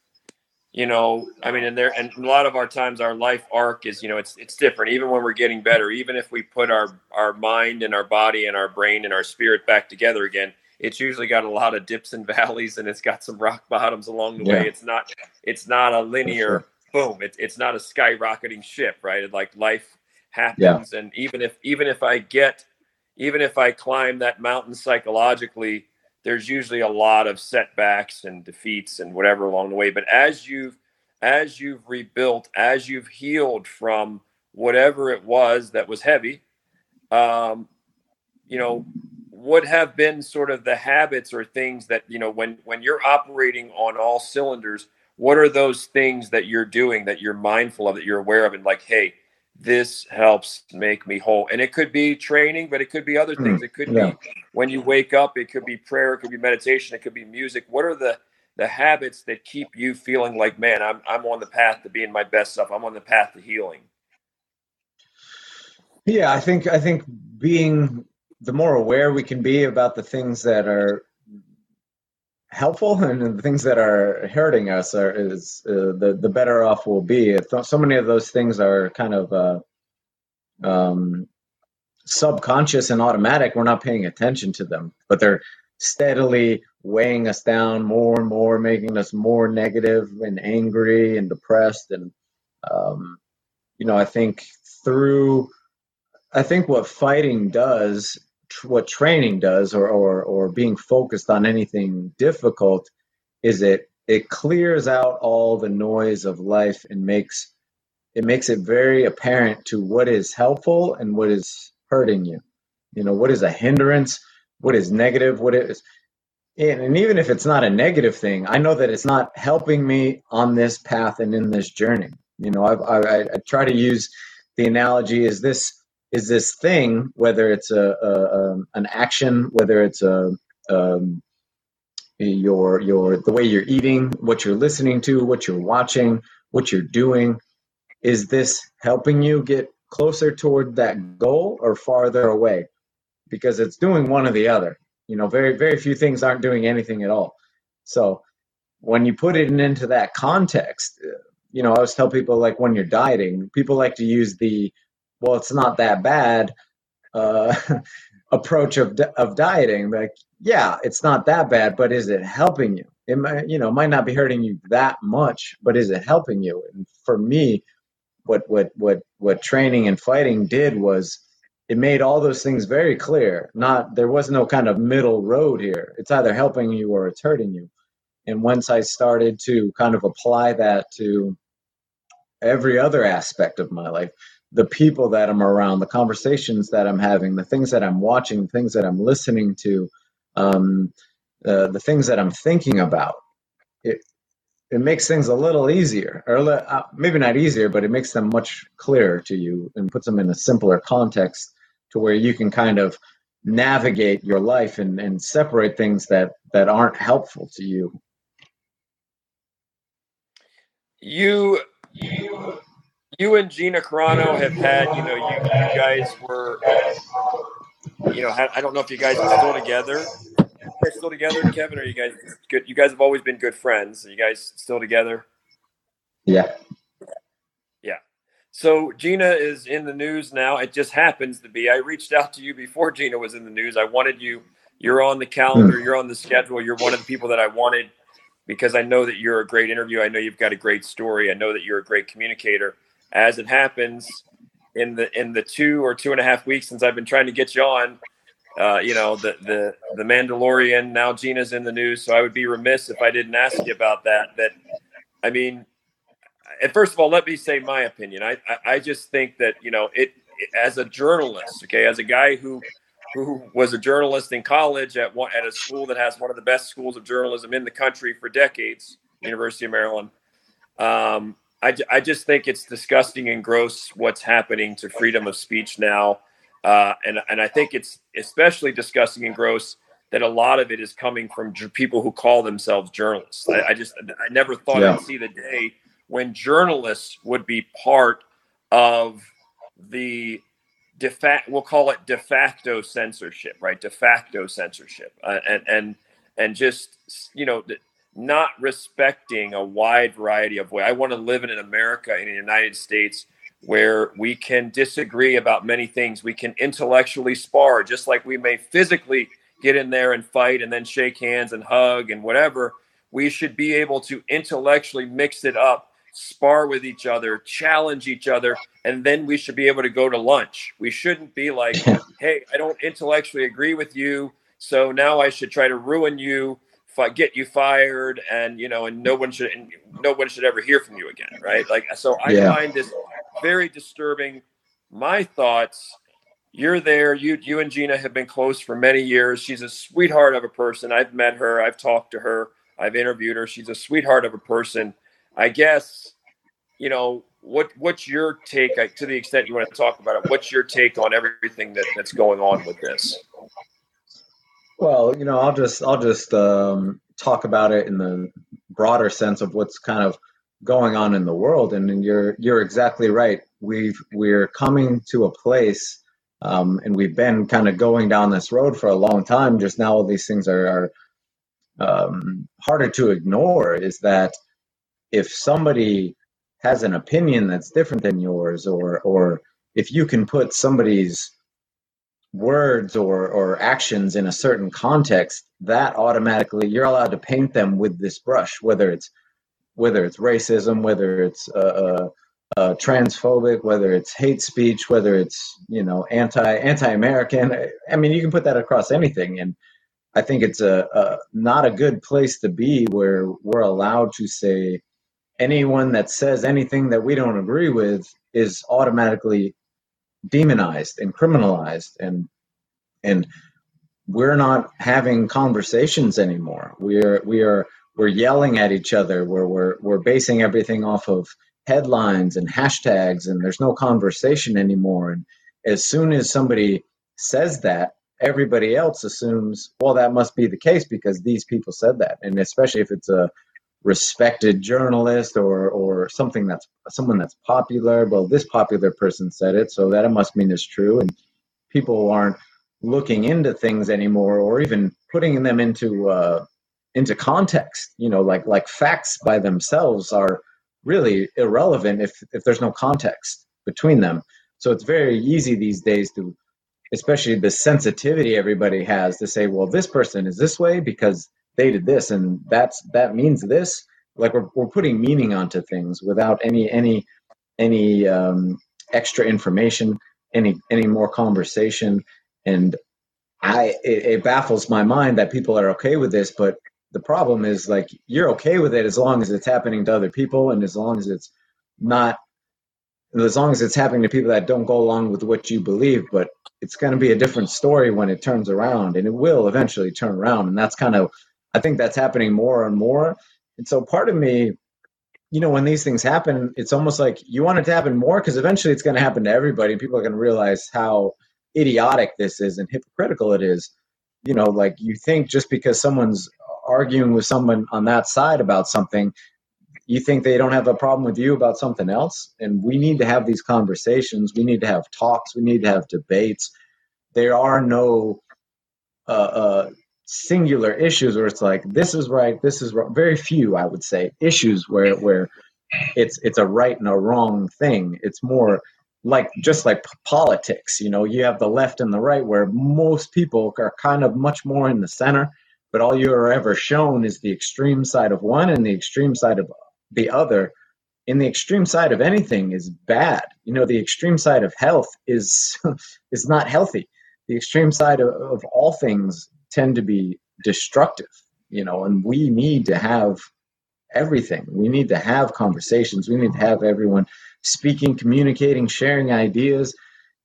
you know, I mean, and there, and a lot of our times, our life arc is, you know, it's it's different. Even when we're getting better, even if we put our our mind and our body and our brain and our spirit back together again, it's usually got a lot of dips and valleys, and it's got some rock bottoms along the yeah. way. It's not it's not a linear boom. It's it's not a skyrocketing ship, right? Like life happens, yeah. and even if even if I get even if I climb that mountain psychologically, there's usually a lot of setbacks and defeats and whatever along the way. But as you've as you've rebuilt, as you've healed from whatever it was that was heavy, um, you know, would have been sort of the habits or things that you know when when you're operating on all cylinders what are those things that you're doing that you're mindful of that you're aware of and like hey this helps make me whole. And it could be training but it could be other things. Mm, it could yeah. be when you wake up it could be prayer it could be meditation it could be music. What are the the habits that keep you feeling like man i'm i'm on the path to being my best self. I'm on the path to healing? Yeah i think i think being the more aware we can be about the things that are helpful and the things that are hurting us are is uh, the the better off we'll be. So many of those things are kind of uh, um, subconscious and automatic. We're not paying attention to them, but they're steadily weighing us down more and more, making us more negative and angry and depressed. And um, you know, I think through I think what fighting does what training does or, or or being focused on anything difficult is it it clears out all the noise of life and makes it makes it very apparent to what is helpful and what is hurting you. You know what is a hindrance? What is negative? What is and, and even if it's not a negative thing i know that it's not helping me on this path and in this journey. You know i i, I try to use the analogy is this is this thing, whether it's a, a um, an action, whether it's a um, your your the way you're eating, what you're listening to, what you're watching, what you're doing, is this helping you get closer toward that goal or farther away? Because it's doing one or the other. You know, very very few things aren't doing anything at all. So when you put it into that context, you know, I always tell people like when you're dieting, people like to use the well, it's not that bad uh, approach of of dieting. Like, yeah, it's not that bad, but is it helping you? It might, you know, might not be hurting you that much, but is it helping you? And for me, what what what what training and fighting did was it made all those things very clear. Not there was no kind of middle road here. It's either helping you or it's hurting you. And once I started to kind of apply that to every other aspect of my life, the people that I'm around, the conversations that I'm having, the things that I'm watching, things that I'm listening to, um, uh, the things that I'm thinking about. It it makes things a little easier, or uh, maybe not easier, but it makes them much clearer to you and puts them in a simpler context to where you can kind of navigate your life and, and separate things that that aren't helpful to you. You you you and Gina Carano have had, you know, you, you guys were, you know, I don't know if you guys are still together. Are you still together, Kevin? Or you guys good? You guys have always been good friends. Are you guys still together? Yeah. Yeah. So Gina is in the news now. It just happens to be. I reached out to you before Gina was in the news. I wanted you. You're on the calendar. You're on the schedule. You're one of the people that I wanted because I know that you're a great interview. I know you've got a great story. I know that you're a great communicator as it happens in the in the two or two and a half weeks since I've been trying to get you on, uh, you know, the the the Mandalorian now Gina's in the news, so I would be remiss if I didn't ask you about that. That I mean, and first of all, let me say my opinion. I I, just think that you know it, it, as a journalist, okay, as a guy who who was a journalist in college at one at a school that has one of the best schools of journalism in the country for decades, University of Maryland. Um, I, I just think it's disgusting and gross what's happening to freedom of speech now. Uh, and, and I think it's especially disgusting and gross that a lot of it is coming from people who call themselves journalists. I, I just, I never thought yeah. I'd see the day when journalists would be part of the de facto, we'll call it de facto censorship, right? De facto censorship. Uh, and, and, and just, you know, not respecting a wide variety of way. I want to live in an America in the United States where we can disagree about many things. We can intellectually spar, just like we may physically get in there and fight and then shake hands and hug and whatever. We should be able to intellectually mix it up spar with each other, challenge each other, and then we should be able to go to lunch. We shouldn't be like, hey, I don't intellectually agree with you, so now I should try to ruin you, get you fired, and you know, and no one should, and no one should ever hear from you again, right? Like, so I yeah. find this very disturbing. My thoughts. You're there. You, you and Gina have been close for many years. She's a sweetheart of a person. I've met her. I've talked to her. I've interviewed her. She's a sweetheart of a person I guess, you know, what what's your take to the extent you want to talk about it? What's your take on everything that, that's going on with this? Well, you know, I'll just I'll just um, talk about it in the broader sense of what's kind of going on in the world, and, and you're you're exactly right. We've we're coming to a place, um, and we've been kind of going down this road for a long time. Just now, all these things are, are um, harder to ignore. Is that if somebody has an opinion that's different than yours or or if you can put somebody's words or or actions in a certain context that automatically you're allowed to paint them with this brush whether it's whether it's racism whether it's uh, uh, uh, transphobic whether it's hate speech whether it's you know anti anti-american. I mean you can put that across anything and i think it's a, a not a good place to be where we're allowed to say anyone that says anything that we don't agree with is automatically demonized and criminalized and and we're not having conversations anymore. We're we are we're yelling at each other. Where we're we're basing everything off of headlines and hashtags and there's no conversation anymore. And as soon as somebody says that everybody else assumes well that must be the case because these people said that. And especially if it's a respected journalist or or something that's someone that's popular. Well this popular person said it so that it must mean it's true. And people aren't looking into things anymore or even putting them into uh into context you know like like facts by themselves are really irrelevant if if there's no context between them. So it's very easy these days to especially the sensitivity everybody has to say well this person is this way because they did this and that's that means this. Like we're, we're putting meaning onto things without any any any um, extra information any any more conversation. And i it, it baffles my mind that people are okay with this but the problem is like you're okay with it as long as it's happening to other people and as long as it's not as long as it's happening to people that don't go along with what you believe but it's going to be a different story when it turns around and it will eventually turn around and that's kind of I think that's happening more and more. And so part of me, you know, when these things happen, it's almost like you want it to happen more because eventually it's going to happen to everybody. And people are going to realize how idiotic this is and hypocritical it is. You know, like you think just because someone's arguing with someone on that side about something, you think they don't have a problem with you about something else. And we need to have these conversations. We need to have talks. We need to have debates. There are no uh, uh, singular issues where it's like this is right, this is wrong. Very few, I would say, issues where where it's it's a right and a wrong thing. It's more like just like politics. You know, you have the left and the right, where most people are kind of much more in the center, but all you are ever shown is the extreme side of one and the extreme side of the other. In the extreme side of anything is bad. You know, the extreme side of health is is not healthy. The extreme side of, of all things tend to be destructive you know and we need to have everything. We need to have conversations. We need to have everyone speaking communicating sharing ideas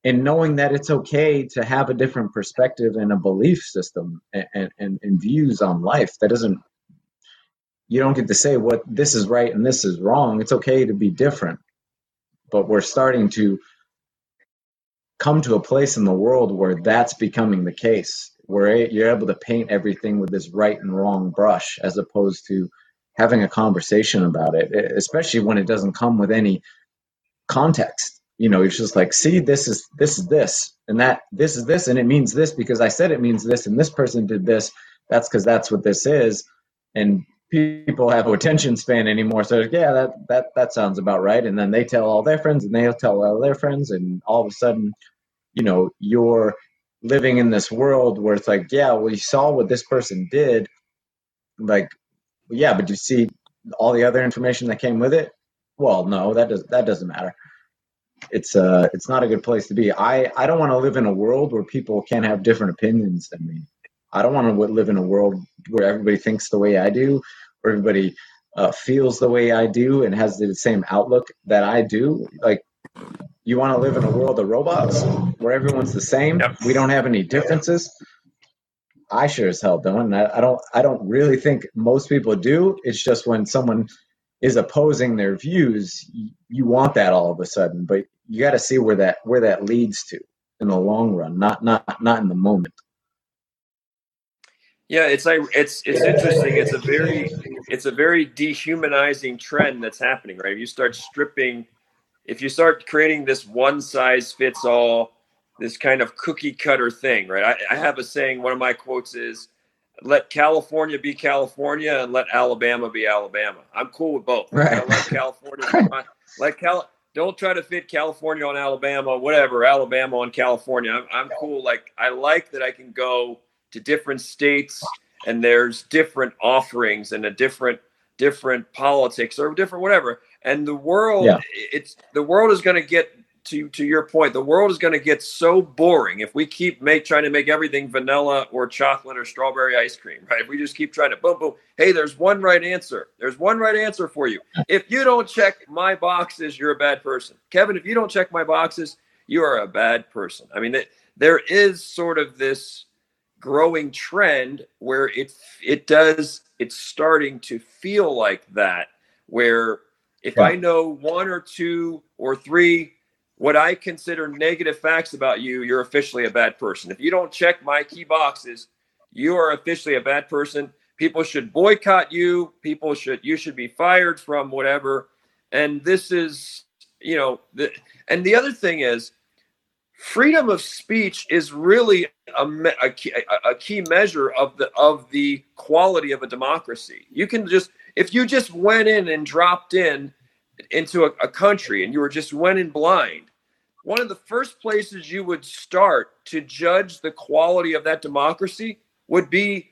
and knowing that it's okay to have a different perspective and a belief system and, and, and views on life. That doesn't you don't get to say what this is right and this is wrong. It's okay to be different. But we're starting to come to a place in the world where that's becoming the case where you're able to paint everything with this right and wrong brush as opposed to having a conversation about it especially when it doesn't come with any context. You know it's just like see this is this is this and that this is this and it means this because i said it means this and this person did this. That's because that's what this is and people have no attention span anymore so yeah that that that sounds about right and then they tell all their friends and they'll tell all their friends and all of a sudden you know you're living in this world where it's like, yeah, well, you saw what this person did. Like, yeah, but you see all the other information that came with it? well, no, that does that doesn't matter. It's uh it's not a good place to be. I I don't want to live in a world where people can't have different opinions than me. I don't want to live in a world where everybody thinks the way I do, where everybody uh, feels the way I do and has the same outlook that I do. Like, you want to live in a world of robots where everyone's the same. Yep. We don't have any differences. I sure as hell don't. And I, I don't. I don't really think most people do. It's just when someone is opposing their views, you, you want that all of a sudden. But you got to see where that where that leads to in the long run, not not not in the moment. Yeah, it's like it's it's interesting. It's a very it's a very dehumanizing trend that's happening, right? If you start stripping, if you start creating this one size fits all, this kind of cookie cutter thing, right? I, I have a saying. One of my quotes is, "Let California be California, and let Alabama be Alabama." I'm cool with both. Right. Let California, let Cal. Don't try to fit California on Alabama, whatever. Alabama on California. I'm, I'm cool. Like I like that I can go to different states and there's different offerings and a different different politics or different whatever and the world Yeah. it's the world is going to get to to your point the world is going to get so boring if we keep make trying to make everything vanilla or chocolate or strawberry ice cream right? If we just keep trying to boom boom. Hey there's one right answer. There's one right answer for you. If you don't check my boxes you're a bad person. Kevin if you don't check my boxes you are a bad person. I mean it, there is sort of this growing trend where it it does it's starting to feel like that where if Yeah. i know one or two or three what i consider negative facts about you you're officially a bad person if you don't check my key boxes you are officially a bad person people should boycott you people should you should be fired from whatever and this is you know the, and the other thing is freedom of speech is really a, a, key, a, a key measure of the of the quality of a democracy. You can just if you just went in and dropped in into a, a country and you were just went in blind, one of the first places you would start to judge the quality of that democracy would be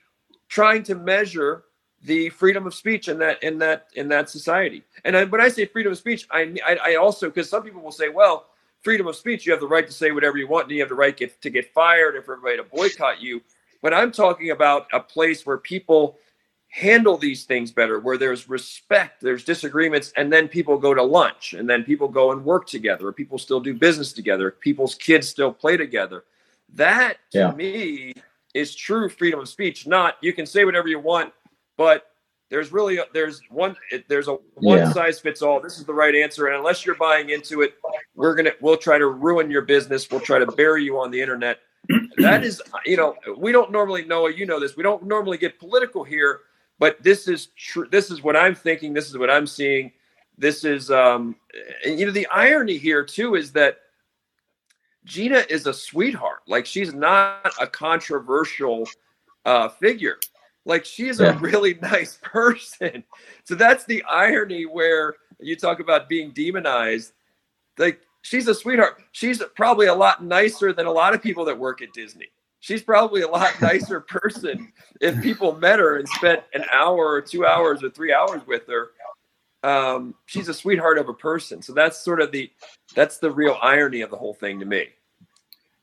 trying to measure the freedom of speech in that in that in that society. And I, when I say freedom of speech, I I, I also because some people will say, well, freedom of speech, you have the right to say whatever you want, and you have the right get, to get fired and for everybody to boycott you. But I'm talking about a place where people handle these things better, where there's respect, there's disagreements, and then people go to lunch, and then people go and work together, people still do business together, people's kids still play together. That to Yeah. me is true freedom of speech. Not you can say whatever you want, but there's really a, there's one there's a one Yeah. size fits all. This is the right answer, and unless you're buying into it, we're gonna we'll try to ruin your business. We'll try to bury you on the internet. that is, you know, we don't normally know. You know this. We don't normally get political here, but this is true. This is what I'm thinking. This is what I'm seeing. This is, um, and, you know, the irony here too is that Gina is a sweetheart. Like she's not a controversial uh, figure. Like she's Yeah. a really nice person. So that's the irony where you talk about being demonized. Like she's a sweetheart. She's probably a lot nicer than a lot of people that work at Disney. She's probably a lot nicer person if people met her and spent an hour or two hours or three hours with her. Um, she's a sweetheart of a person. So that's sort of the that's the real irony of the whole thing to me.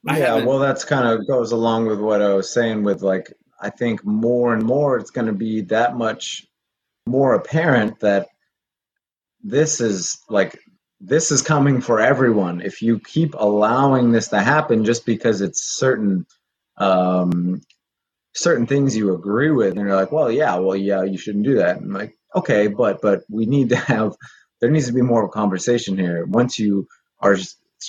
I yeah, well, that's kind of goes along with what I was saying. With like, I think more and more it's going to be that much more apparent that this is like this is coming for everyone. If you keep allowing this to happen just because it's certain um, certain things you agree with, and you're like, well, yeah, well, yeah, you shouldn't do that. And like, okay, but but we need to have there needs to be more of a conversation here. Once you are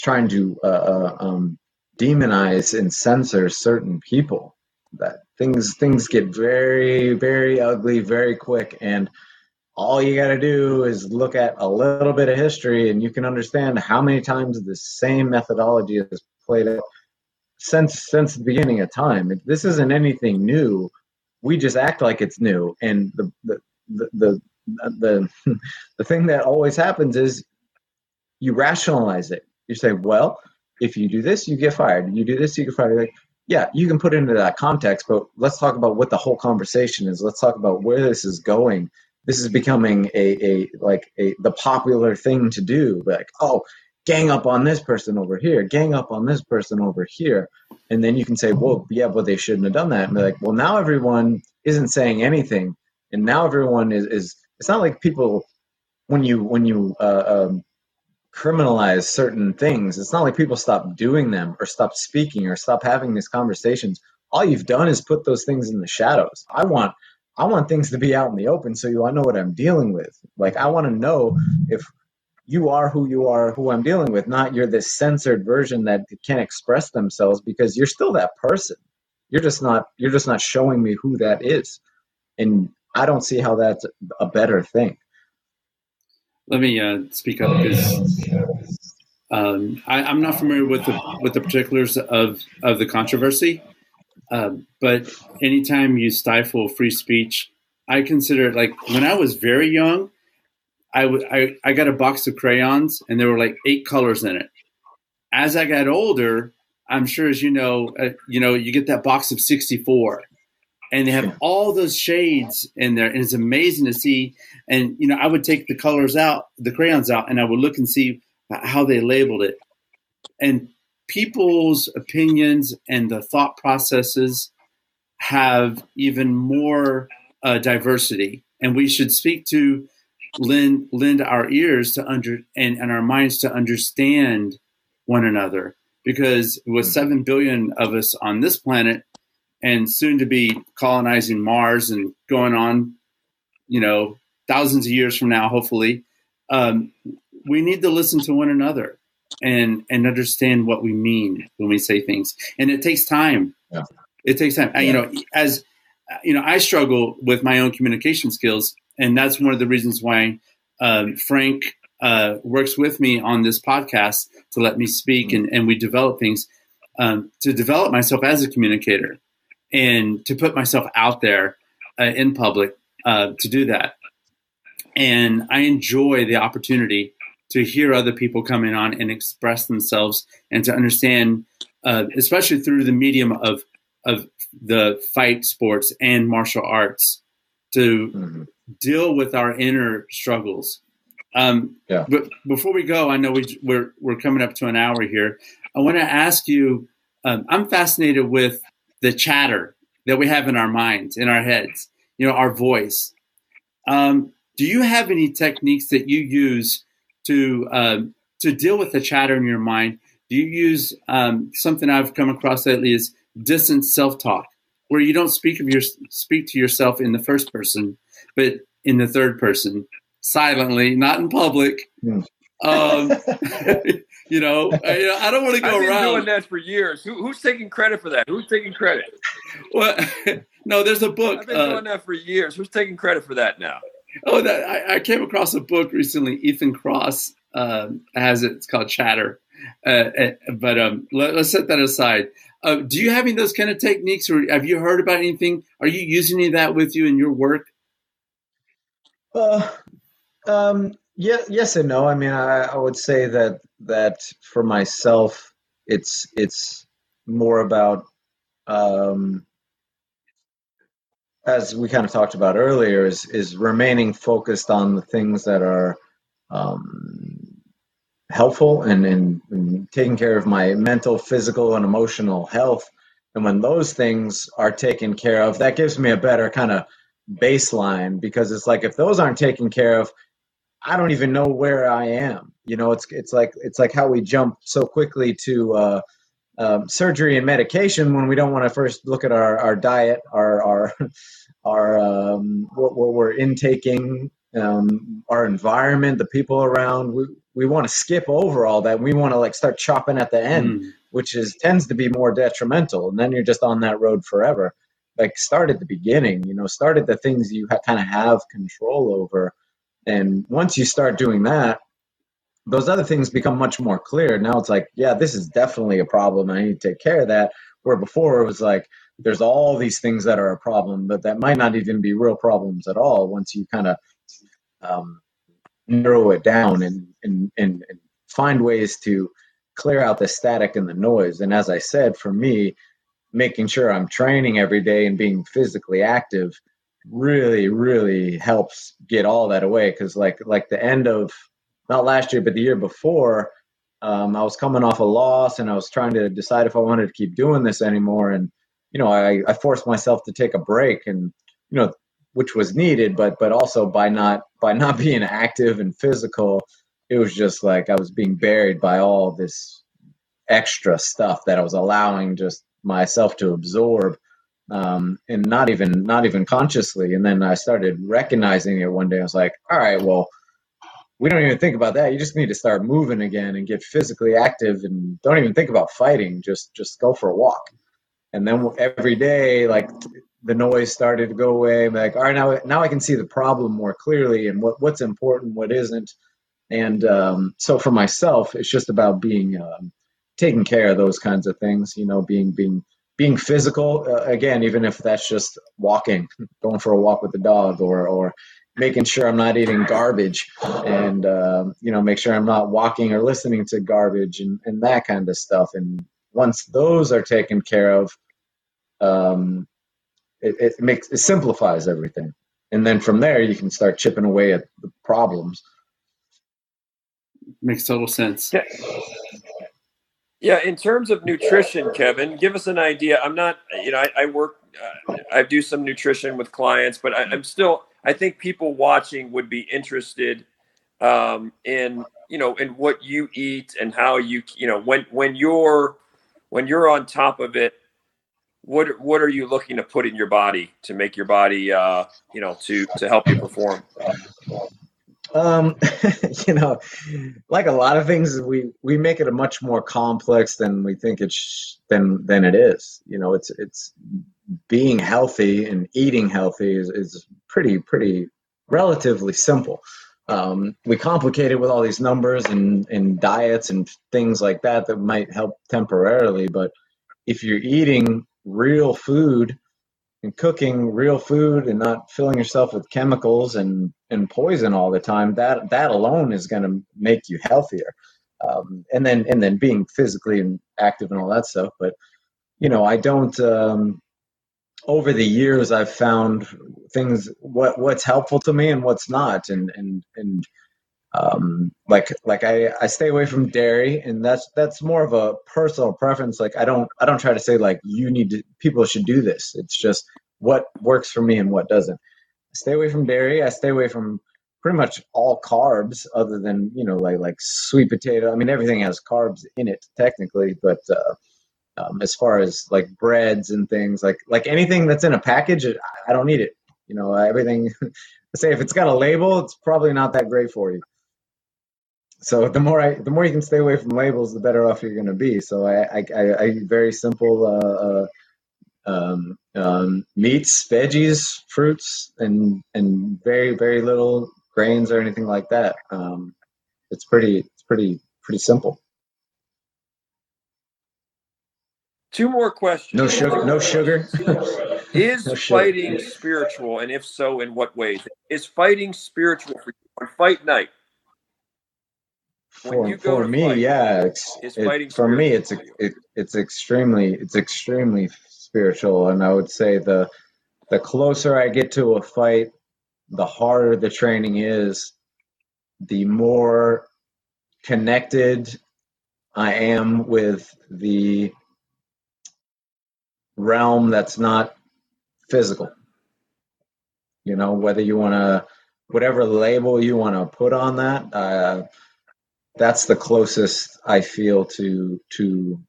trying to uh, uh, um, demonize and censor certain people that things things get very very ugly very quick and all you got to do is look at a little bit of history and you can understand how many times the same methodology has played out since since the beginning of time this isn't anything new we just act like it's new and the the the the, the, the thing that always happens is you rationalize it you say well if you do this, you get fired. You do this, you get fired. Like, yeah, you can put into that context, but let's talk about what the whole conversation is. Let's talk about where this is going. this is becoming a, a like a the popular thing to do like oh gang up on this person over here gang up on this person over here. And then you can say well yeah but they shouldn't have done that. And be like well now everyone isn't saying anything. And now everyone is, is it's not like people when you when you uh, um, criminalize certain things it's not like people stop doing them or stop speaking or stop having these conversations. All you've done is put those things in the shadows. I want I want things to be out in the open so you I know what I'm dealing with. Like I want to know if you are who you are, who I'm dealing with, not you're this censored version that can't express themselves because you're still that person. You're just not you're just not showing me who that is. And I don't see how that's a better thing. Let me uh, speak up because um, I, am not familiar with the with the particulars of of the controversy. Um, but anytime you stifle free speech, I consider it like when I was very young, I, w- I, I got a box of crayons and there were like eight colors in it. As I got older, I'm sure as you know, uh, you know, you get that box of 64 and they have all those shades in there and it's amazing to see. And, you know, I would take the colors out, the crayons out, and I would look and see how they labeled it. And people's opinions and the thought processes have even more uh, diversity, and we should speak to lend lend our ears to under and, and our minds to understand one another. Because with mm-hmm. seven billion of us on this planet, and soon to be colonizing Mars and going on, you know, thousands of years from now, hopefully, um, we need to listen to one another and and understand what we mean when we say things. And it takes time. Yeah. It takes time. Yeah. You know, as you know, I struggle with my own communication skills, and that's one of the reasons why um, Frank uh, works with me on this podcast to let me speak, and, and we develop things um, to develop myself as a communicator and to put myself out there uh, in public uh, to do that. And I enjoy the opportunity to hear other people come in on and express themselves and to understand, uh, especially through the medium of of the fight sports and martial arts, to mm-hmm. deal with our inner struggles. Um, yeah. But before we go, I know we, we're we're coming up to an hour here. I want to ask you. Um, I'm fascinated with the chatter that we have in our minds, in our heads. You know, our voice. Um, do you have any techniques that you use to um, to deal with the chatter in your mind, do you use um, something I've come across lately is distant self talk, where you don't speak of your speak to yourself in the first person, but in the third person, silently, not in public. Mm. Um, you know, I, I don't want to go I've been around doing that for years. Who, who's taking credit for that? Who's taking credit? Well, no, there's a book. I've been uh, doing that for years. Who's taking credit for that now? Oh, that I, I, came across a book recently. Ethan Kross um, has it. It's called Chatter. Uh, uh, but um, let, us set that aside. Uh, do you have any of those kind of techniques, or have you heard about anything? Are you using any of that with you in your work? Uh, um, yeah, yes and no. I mean, I, I would say that that for myself, it's it's more about um, as we kind of talked about earlier, is is remaining focused on the things that are um, helpful and, and, taking care of my mental, physical, and emotional health. And when those things are taken care of, that gives me a better kind of baseline because it's like if those aren't taken care of, I don't even know where I am. You know, it's it's like it's like how we jump so quickly to uh, um, surgery and medication when we don't want to first look at our, our diet, our our our um, what, what, we're intaking, um, our environment, the people around. We we want to skip over all that. We want to like start chopping at the end, mm. which is tends to be more detrimental, and then you're just on that road forever. Like start at the beginning, you know, start at the things you ha- kind of have control over, and once you start doing that, those other things become much more clear. Now it's like, yeah, this is definitely a problem. I need to take care of that. Where before it was like, there's all these things that are a problem, but that might not even be real problems at all once you kind of um, narrow it down and, and, and, and find ways to clear out the static and the noise. And as I said, for me, making sure I'm training every day and being physically active really really helps get all that away because like like the end of not last year but the year before um, i was coming off a loss and i was trying to decide if i wanted to keep doing this anymore and you know i, I forced myself to take a break and you know which was needed but but also by not by not being active and physical it was just like i was being buried by all this extra stuff that i was allowing just myself to absorb um, and not even not even consciously. And then I started recognizing it one day. I was like, all right, well, we don't even think about that. You just need to start moving again and get physically active, and don't even think about fighting. Just just go for a walk. And then every day, like the noise started to go away. I'm like, all right, now now I can see the problem more clearly and what what's important, what isn't. And um, so for myself, it's just about being um, taking care of those kinds of things. You know, being being being physical uh, again even if that's just walking going for a walk with the dog or or making sure i'm not eating garbage and uh, you know make sure i'm not walking or listening to garbage and, and that kind of stuff and once those are taken care of um, it, it makes it simplifies everything and then from there you can start chipping away at the problems makes total sense yeah. Yeah, in terms of nutrition, Kevin, give us an idea. I'm not, you know, I, I work, uh, I do some nutrition with clients, but I, am still, I think people watching would be interested um, in, you know, in what you eat and how you, you know, when when you're when you're on top of it, what what are you looking to put in your body to make your body, uh, you know, to to help you perform? Um, you know, like a lot of things, we we make it a much more complex than we think it's than than it is. You know, it's it's being healthy and eating healthy is, is pretty pretty relatively simple. Um, we complicate it with all these numbers and and diets and things like that that might help temporarily, but if you're eating real food and cooking real food and not filling yourself with chemicals and, and poison all the time, that that alone is going to make you healthier. Um, and then and then being physically active and all that stuff. But you know, I don't. Um, over the years, I've found things what what's helpful to me and what's not, and and and um, like like I, I stay away from dairy and that's that's more of a personal preference. Like i don't i don't try to say like you need to people should do this. It's just what works for me and what doesn't. I stay away from dairy. I stay away from pretty much all carbs other than you know like like sweet potato. I mean everything has carbs in it technically but uh, um, as far as like breads and things like like anything that's in a package i don't eat it. You know everything say if it's got a label it's probably not that great for you so the more I, the more you can stay away from labels, the better off you're going to be. So I, I, I, I very simple uh, uh, um, um, meats, veggies, fruits, and and very very little grains or anything like that. Um, it's pretty it's pretty pretty simple. Two more questions. No sugar. No sugar. is no fighting sugar. spiritual, and if so, in what ways? Is fighting spiritual for you on fight night? For, for me fight, yeah it's, it, for me it's it, it's extremely it's extremely spiritual and i would say the the closer i get to a fight the harder the training is the more connected i am with the realm that's not physical. You know whether you want to whatever label you want to put on that uh, that's the closest I feel to to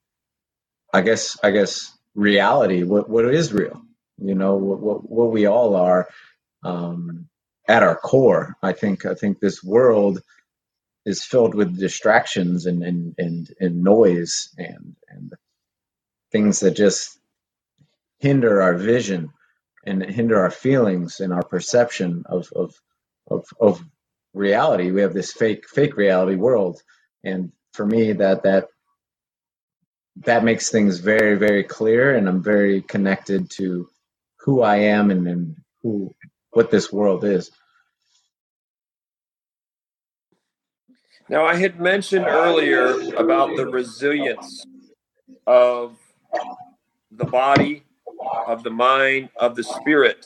I guess I guess reality. What what is real? You know what what, we all are um, at our core. I think I think this world is filled with distractions and and and, and noise and and things that just hinder our vision and hinder our feelings and our perception of of of, of reality. We have this fake fake reality world, and for me, that that that makes things very very clear, and I'm very connected to who I am and, and who what this world is. Now, I had mentioned earlier about the resilience of the body, of the mind, of the spirit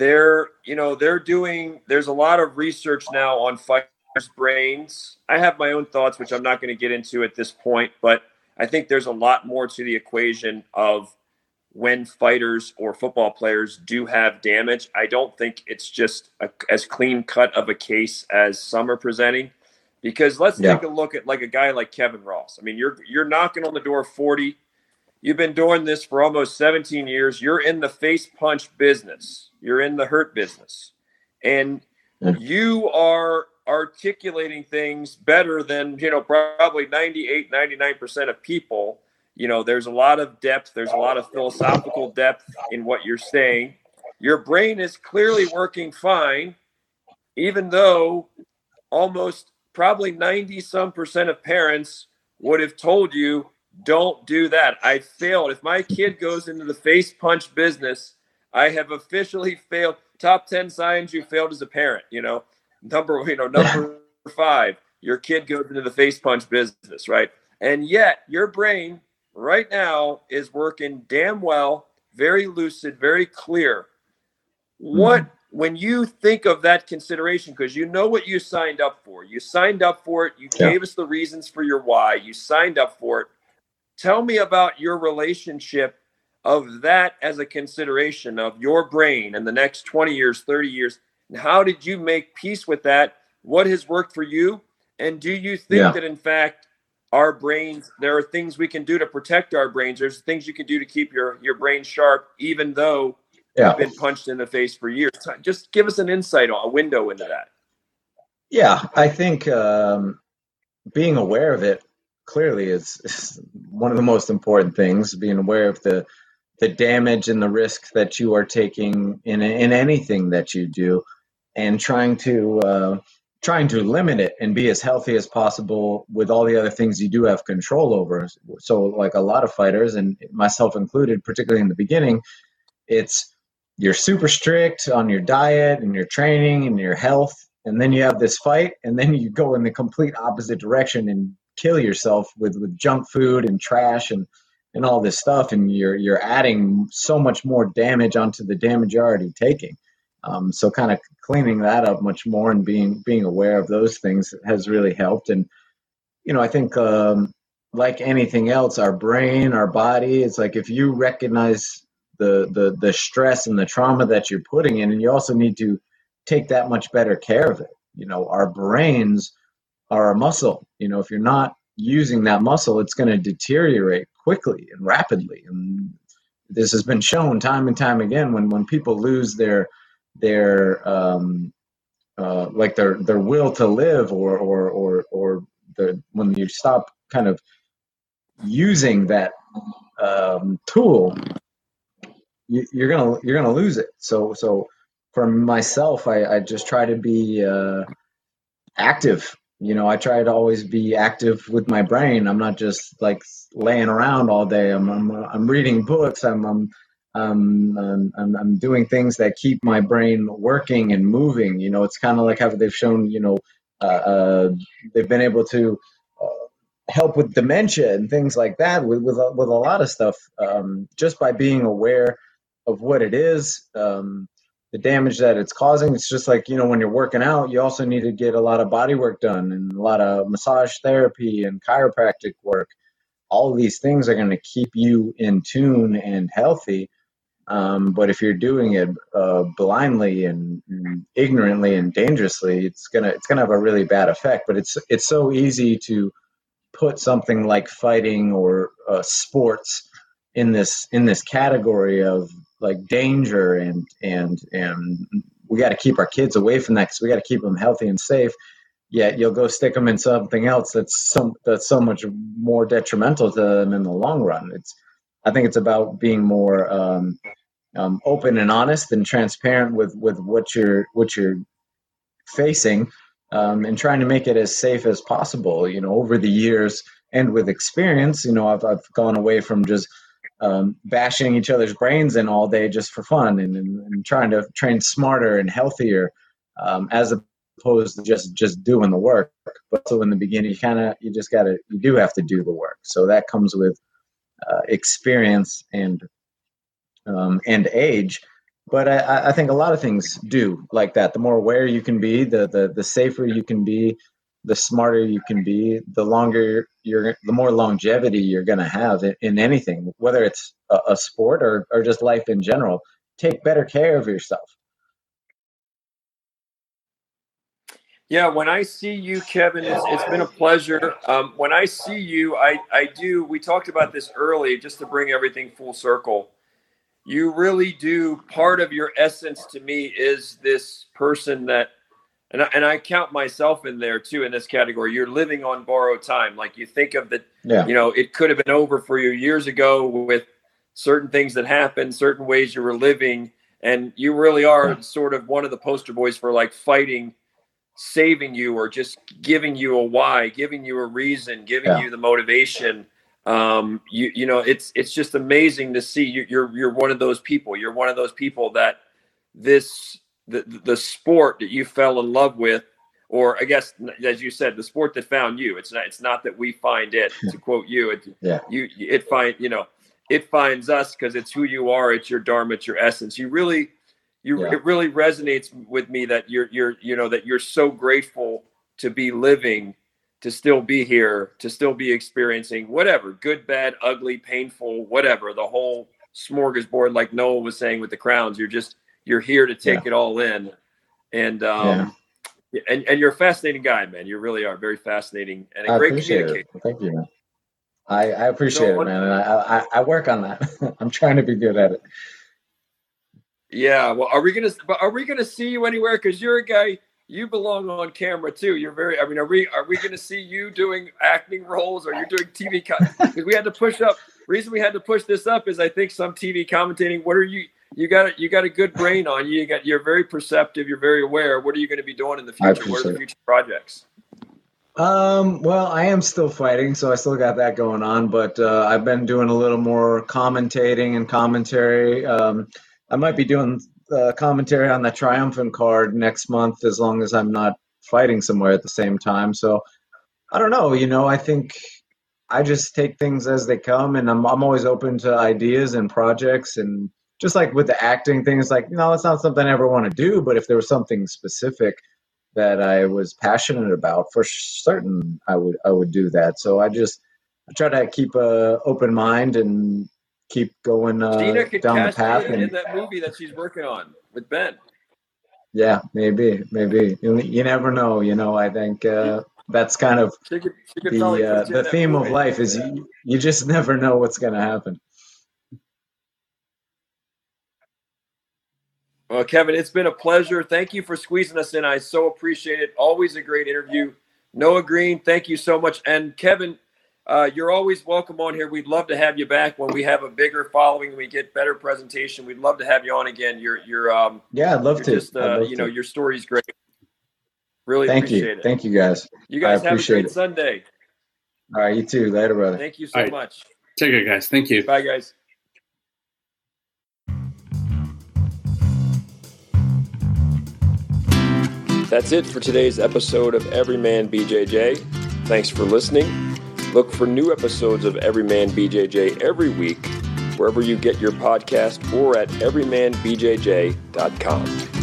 they're you know they're doing there's a lot of research now on fighters brains. I have my own thoughts which i'm not going to get into at this point but i think there's a lot more to the equation of when fighters or football players do have damage. I don't think it's just a, as clean cut of a case as some are presenting because let's yeah. take a look at like a guy like kevin ross. I mean you're you're knocking on the door 40 You've been doing this for almost 17 years. You're in the face punch business. You're in the hurt business. And you are articulating things better than, you know, probably 98, 99% of people. You know, there's a lot of depth, there's a lot of philosophical depth in what you're saying. Your brain is clearly working fine, even though almost probably 90 some percent of parents would have told you don't do that. I failed. If my kid goes into the face punch business, I have officially failed. Top 10 signs you failed as a parent, you know. Number, you know, number 5, your kid goes into the face punch business, right? And yet, your brain right now is working damn well, very lucid, very clear. What mm-hmm. when you think of that consideration because you know what you signed up for. You signed up for it. You yeah. gave us the reasons for your why. You signed up for it Tell me about your relationship of that as a consideration of your brain in the next 20 years, 30 years. And how did you make peace with that? What has worked for you? And do you think yeah. that, in fact, our brains, there are things we can do to protect our brains? There's things you can do to keep your, your brain sharp, even though yeah. you've been punched in the face for years. Just give us an insight, a window into that. Yeah, I think um, being aware of it clearly is, is one of the most important things being aware of the the damage and the risk that you are taking in in anything that you do and trying to uh, trying to limit it and be as healthy as possible with all the other things you do have control over. So like a lot of fighters and myself included particularly in the beginning it's you're super strict on your diet and your training and your health and then you have this fight and then you go in the complete opposite direction and kill yourself with with junk food and trash and and all this stuff, and you're you're adding so much more damage onto the damage you're already taking. Um, so kind of cleaning that up much more and being being aware of those things has really helped. And you know, I think um, like anything else, our brain, our body, it's like if you recognize the the the stress and the trauma that you're putting in, and you also need to take that much better care of it. You know, our brains are a muscle. You know, if you're not using that muscle, it's going to deteriorate quickly and rapidly. And this has been shown time and time again when when people lose their their um, uh, like their their will to live or or or or the when you stop kind of using that um, tool you, are gonna you're gonna lose it so so for myself i, I just try to be uh, active you know, I try to always be active with my brain. I'm not just like laying around all day. I'm I'm, I'm reading books. I'm I'm, um, I'm I'm doing things that keep my brain working and moving. You know, it's kind of like how they've shown. You know, uh, uh, they've been able to uh, help with dementia and things like that with with a, with a lot of stuff um, just by being aware of what it is. Um, the damage that it's causing. It's just like, you know, when you're working out, you also need to get a lot of body work done and a lot of massage therapy and chiropractic work. All these things are going to keep you in tune and healthy. Um, but if you're doing it uh, blindly and, and, ignorantly and dangerously, it's gonna it's gonna have a really bad effect. But it's it's so easy to put something like fighting or uh, sports in this in this category of like danger and and and we got to keep our kids away from that because we got to keep them healthy and safe yet you'll go stick them in something else that's some that's so much more detrimental to them in the long run. It's i think it's about being more um, um, open and honest and transparent with with what you're what you're facing um, and trying to make it as safe as possible you know over the years and with experience you know i've, I've gone away from just um, bashing each other's brains in all day just for fun and, and, and trying to train smarter and healthier um, as opposed to just just doing the work. But so in the beginning you kind of you just gotta you do have to do the work. So that comes with uh, experience and um, and age. But I, I think a lot of things do like that. The more aware you can be, the the the safer you can be, the smarter you can be, the longer you're, the more longevity you're going to have in, in, anything, whether it's a, a sport or or just life in general. Take better care of yourself. Yeah, when I see you, Kevin, it's, it's been a pleasure. Um, when I see you, I, I do. We talked about this early, just to bring everything full circle you really do part of your essence to me is this person that and I, and I count myself in there too in this category you're living on borrowed time like you think of the yeah. you know it could have been over for you years ago with certain things that happened certain ways you were living and you really are yeah. sort of one of the poster boys for like fighting saving you or just giving you a why giving you a reason giving yeah. you the motivation um, you you know it's it's just amazing to see you, you're you're one of those people. You're one of those people that this the the sport that you fell in love with, or I guess as you said, the sport that found you. It's not it's not that we find it. To quote you, it, yeah. you it find you know it finds us because it's who you are. It's your dharma. It's your essence. You really you yeah. it really resonates with me that you're you're you know that you're so grateful to be living to still be here, to still be experiencing whatever, good, bad, ugly, painful, whatever, the whole smorgasbord, like Noah was saying with the crowns. You're just you're here to take yeah. it all in. And um yeah. and, and you're a fascinating guy, man. You really are very fascinating and a I great communicator. It. Thank you, man. I, I appreciate it, man. And I, I, I work on that. I'm trying to be good at it. Yeah. Well, are we gonna are we gonna see you anywhere? Because you're a guy you belong on camera too. You're very. I mean, are we are we going to see you doing acting roles, or you're doing TV? Because we had to push up. Reason we had to push this up is I think some TV commentating. What are you? You got you got a good brain on you. You got you're very perceptive. You're very aware. What are you going to be doing in the future? What are the future projects? Um, well, I am still fighting, so I still got that going on. But uh, I've been doing a little more commentating and commentary. Um, I might be doing uh, commentary on the triumphant card next month as long as I'm not fighting somewhere at the same time. So I don't know. You know, I think I just take things as they come, and I'm I'm always open to ideas and projects, and just like with the acting thing, it's like you know, it's not something I ever want to do, but if there was something specific that I was passionate about, for certain, I would I would do that. So I just I try to keep a open mind and keep going uh, down the path. In, and, in that movie that she's working on with Ben. Yeah, maybe, maybe. You, you never know. You know, I think uh, that's kind of she could, she could the uh, the theme movie. of life is you, you just never know what's going to happen. Well, Kevin, it's been a pleasure. Thank you for squeezing us in. I so appreciate it. Always a great interview. Noah Green, thank you so much. And Kevin, uh, you're always welcome on here. We'd love to have you back when we have a bigger following. We get better presentation. We'd love to have you on again. You're, you're, um, yeah, I'd love to. Just, uh, love you know, your story's great. Really Thank appreciate you. it. Thank you, guys. You guys have a great it. Sunday. All right, you too. Later, brother. Thank you so right. much. Take care, guys. Thank you. Bye, guys. That's it for today's episode of Everyman BJJ. Thanks for listening. Look for new episodes of Everyman BJJ every week, wherever you get your podcast or at everymanbjj.com.